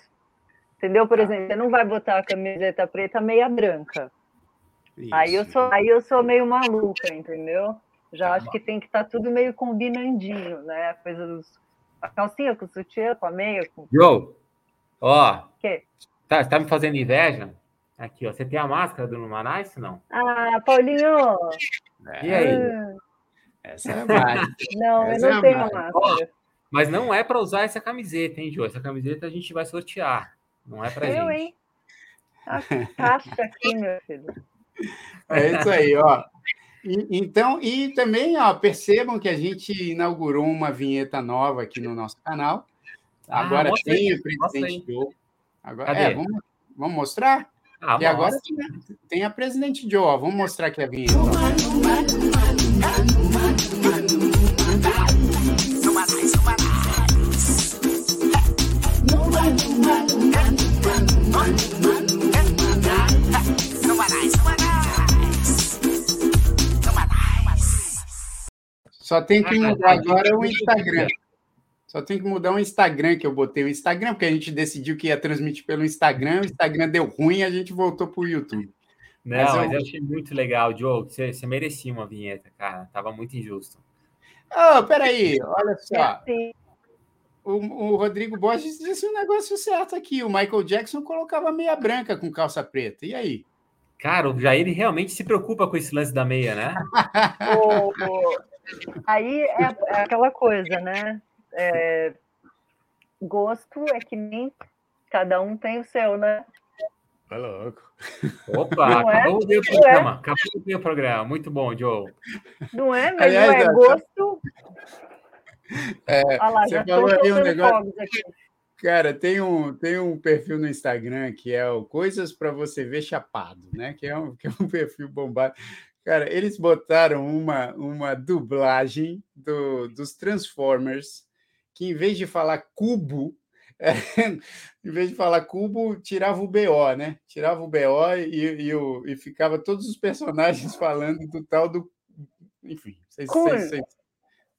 Entendeu? Por ah. exemplo, você não vai botar a camiseta preta meia branca. Isso. Aí eu sou, aí eu sou meio maluca, entendeu? Já acho que tem que estar tá tudo meio combinandinho, né? A coisa dos. A calcinha com o sutiã, com a meia. Com... Joe, ó. Que? Tá, tá me fazendo inveja? Aqui, ó. Você tem a máscara do Numanice, não? Ah, Paulinho! E aí? Ah. Essa é a máscara. Não, essa eu não é tenho a máscara. Ó, mas não é para usar essa camiseta, hein, Joe? Essa camiseta a gente vai sortear. Não é para gente. Eu, hein? A caixa aqui, meu filho. É isso aí, ó. Então, e também ó, percebam que a gente inaugurou uma vinheta nova aqui no nosso canal. Ah, agora ah, tem o presidente Joe. Agora, é, vamos, vamos mostrar? Ah, e agora tem, tem, a presidente Joe. Ó, vamos mostrar aqui a vinheta. Só tem que ah, mudar agora o Instagram. Só tem que mudar o Instagram que eu botei o Instagram, porque a gente decidiu que ia transmitir pelo Instagram, o Instagram deu ruim e a gente voltou para o YouTube. Não, mas eu... mas eu, achei muito legal, Diogo. Você, você merecia uma vinheta, cara. Tava muito injusto. Oh, peraí, olha só. O, o Rodrigo Borges disse um negócio certo aqui. O Michael Jackson colocava meia branca com calça preta. E aí? Cara, o Jair realmente se preocupa com esse lance da meia, né? o, Aí é, é aquela coisa, né? É, gosto é que nem cada um tem o seu, né? Tá louco. Opa, não é? acabou é? o programa. É? Acabou o programa. Muito bom, Joe. Não é, mas Aliás, não é gosto. É, lá, você falou aí um negócio. Cara, tem um, tem um perfil no Instagram que é o Coisas para você ver chapado, né? Que é um, que é um perfil bombado. Cara, eles botaram uma, uma dublagem do, dos Transformers, que em vez de falar cubo, é, em vez de falar cubo, tirava o BO, né? Tirava o BO e, e, o, e ficava todos os personagens falando do tal do. Enfim, vocês. vocês, vocês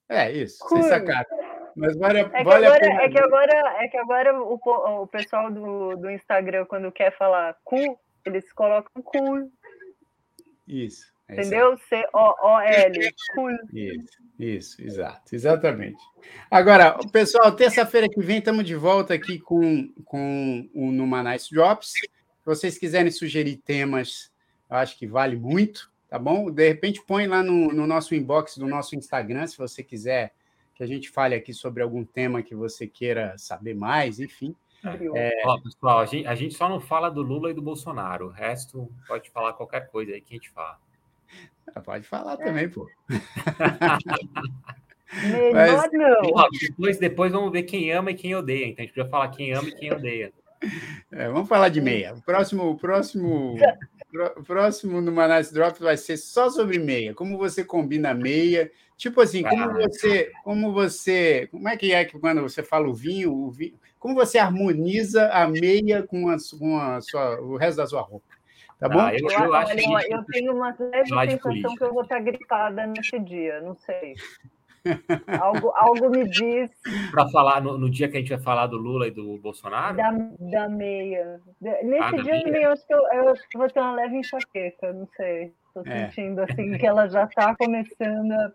é isso, cool. vocês sacaram. Mas vale, é, vale agora, a pena. É que agora, é que agora o, o pessoal do, do Instagram, quando quer falar cu, eles colocam cool. Isso. É Entendeu? C-O-O-L. Isso, isso, exato, exatamente. Agora, pessoal, terça-feira que vem estamos de volta aqui com, com o Numa Nice Drops. Se vocês quiserem sugerir temas, eu acho que vale muito, tá bom? De repente, põe lá no, no nosso inbox do nosso Instagram, se você quiser que a gente fale aqui sobre algum tema que você queira saber mais, enfim. É... Ó, pessoal, a gente, a gente só não fala do Lula e do Bolsonaro. O resto pode falar qualquer coisa aí que a gente fala. Ah, pode falar é. também, pô. Melhor Mas, não. Ó, depois, depois vamos ver quem ama e quem odeia. Então a gente precisa falar quem ama e quem odeia. É, vamos falar de meia. O próximo, o próximo, o próximo no Manais Drops vai ser só sobre meia. Como você combina meia? Tipo assim, como ah. você, como você, como é que é que quando você fala o vinho, o vinho, como você harmoniza a meia com, a, com a sua, o resto da sua roupa? Tá bom? Ah, eu, eu, acho que... eu tenho uma leve sensação que eu vou estar gripada nesse dia, não sei. algo, algo me diz. Para falar no, no, dia que a gente vai falar do Lula e do Bolsonaro? Da, da meia. Nesse ah, dia meia. eu acho, que eu, eu acho que vou ter uma leve enxaqueca, não sei. Estou é. sentindo assim que ela já está começando a.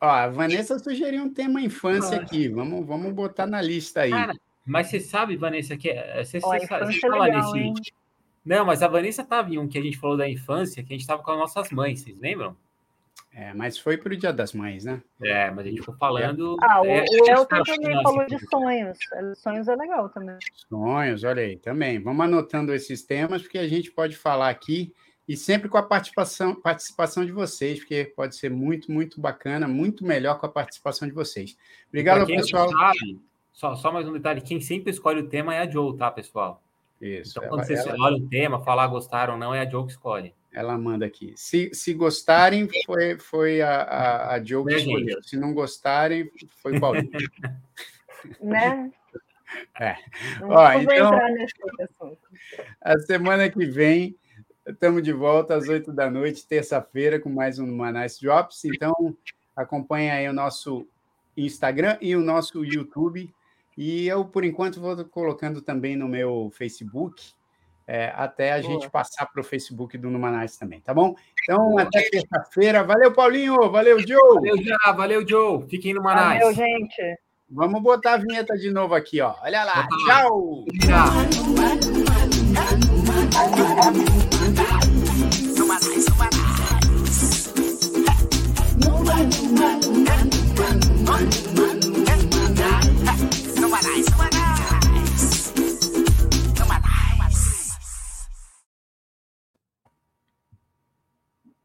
Ó, a Vanessa sugeriu um tema infância Nossa. aqui. Vamos, vamos botar na lista aí. Cara, mas você sabe, Vanessa, que é, você, Ó, você, você fala legal, nesse. Hein? Não, mas a Vanessa estava em um que a gente falou da infância, que a gente estava com as nossas mães, vocês lembram? É, mas foi para o Dia das Mães, né? É, mas a gente ficou falando. Ah, o, é, o Elton também falou de sonhos. Sonhos é legal também. Sonhos, olha aí, também. Vamos anotando esses temas, porque a gente pode falar aqui e sempre com a participação, participação de vocês, porque pode ser muito, muito bacana, muito melhor com a participação de vocês. Obrigado, pessoal. Sabe, só, só mais um detalhe: quem sempre escolhe o tema é a Joe, tá, pessoal? Isso. Então, quando ela, vocês ela... olham o tema, falar gostaram ou não, é a Joe que escolhe. Ela manda aqui. Se, se gostarem, foi, foi a, a, a Joe que escolheu. Se não gostarem, foi o Paulinho. né? É. Ó, então, a semana que vem estamos de volta às oito da noite, terça-feira, com mais um Manais Drops. Então, acompanha aí o nosso Instagram e o nosso YouTube. E eu, por enquanto, vou colocando também no meu Facebook, é, até a Boa. gente passar para o Facebook do Numanais também, tá bom? Então, Boa. até terça-feira. Valeu, Paulinho! Valeu, Joe! Valeu, já! Valeu, Joe! Fiquem no Manais. Valeu, gente! Vamos botar a vinheta de novo aqui, ó. Olha lá. Tchau! Tchau!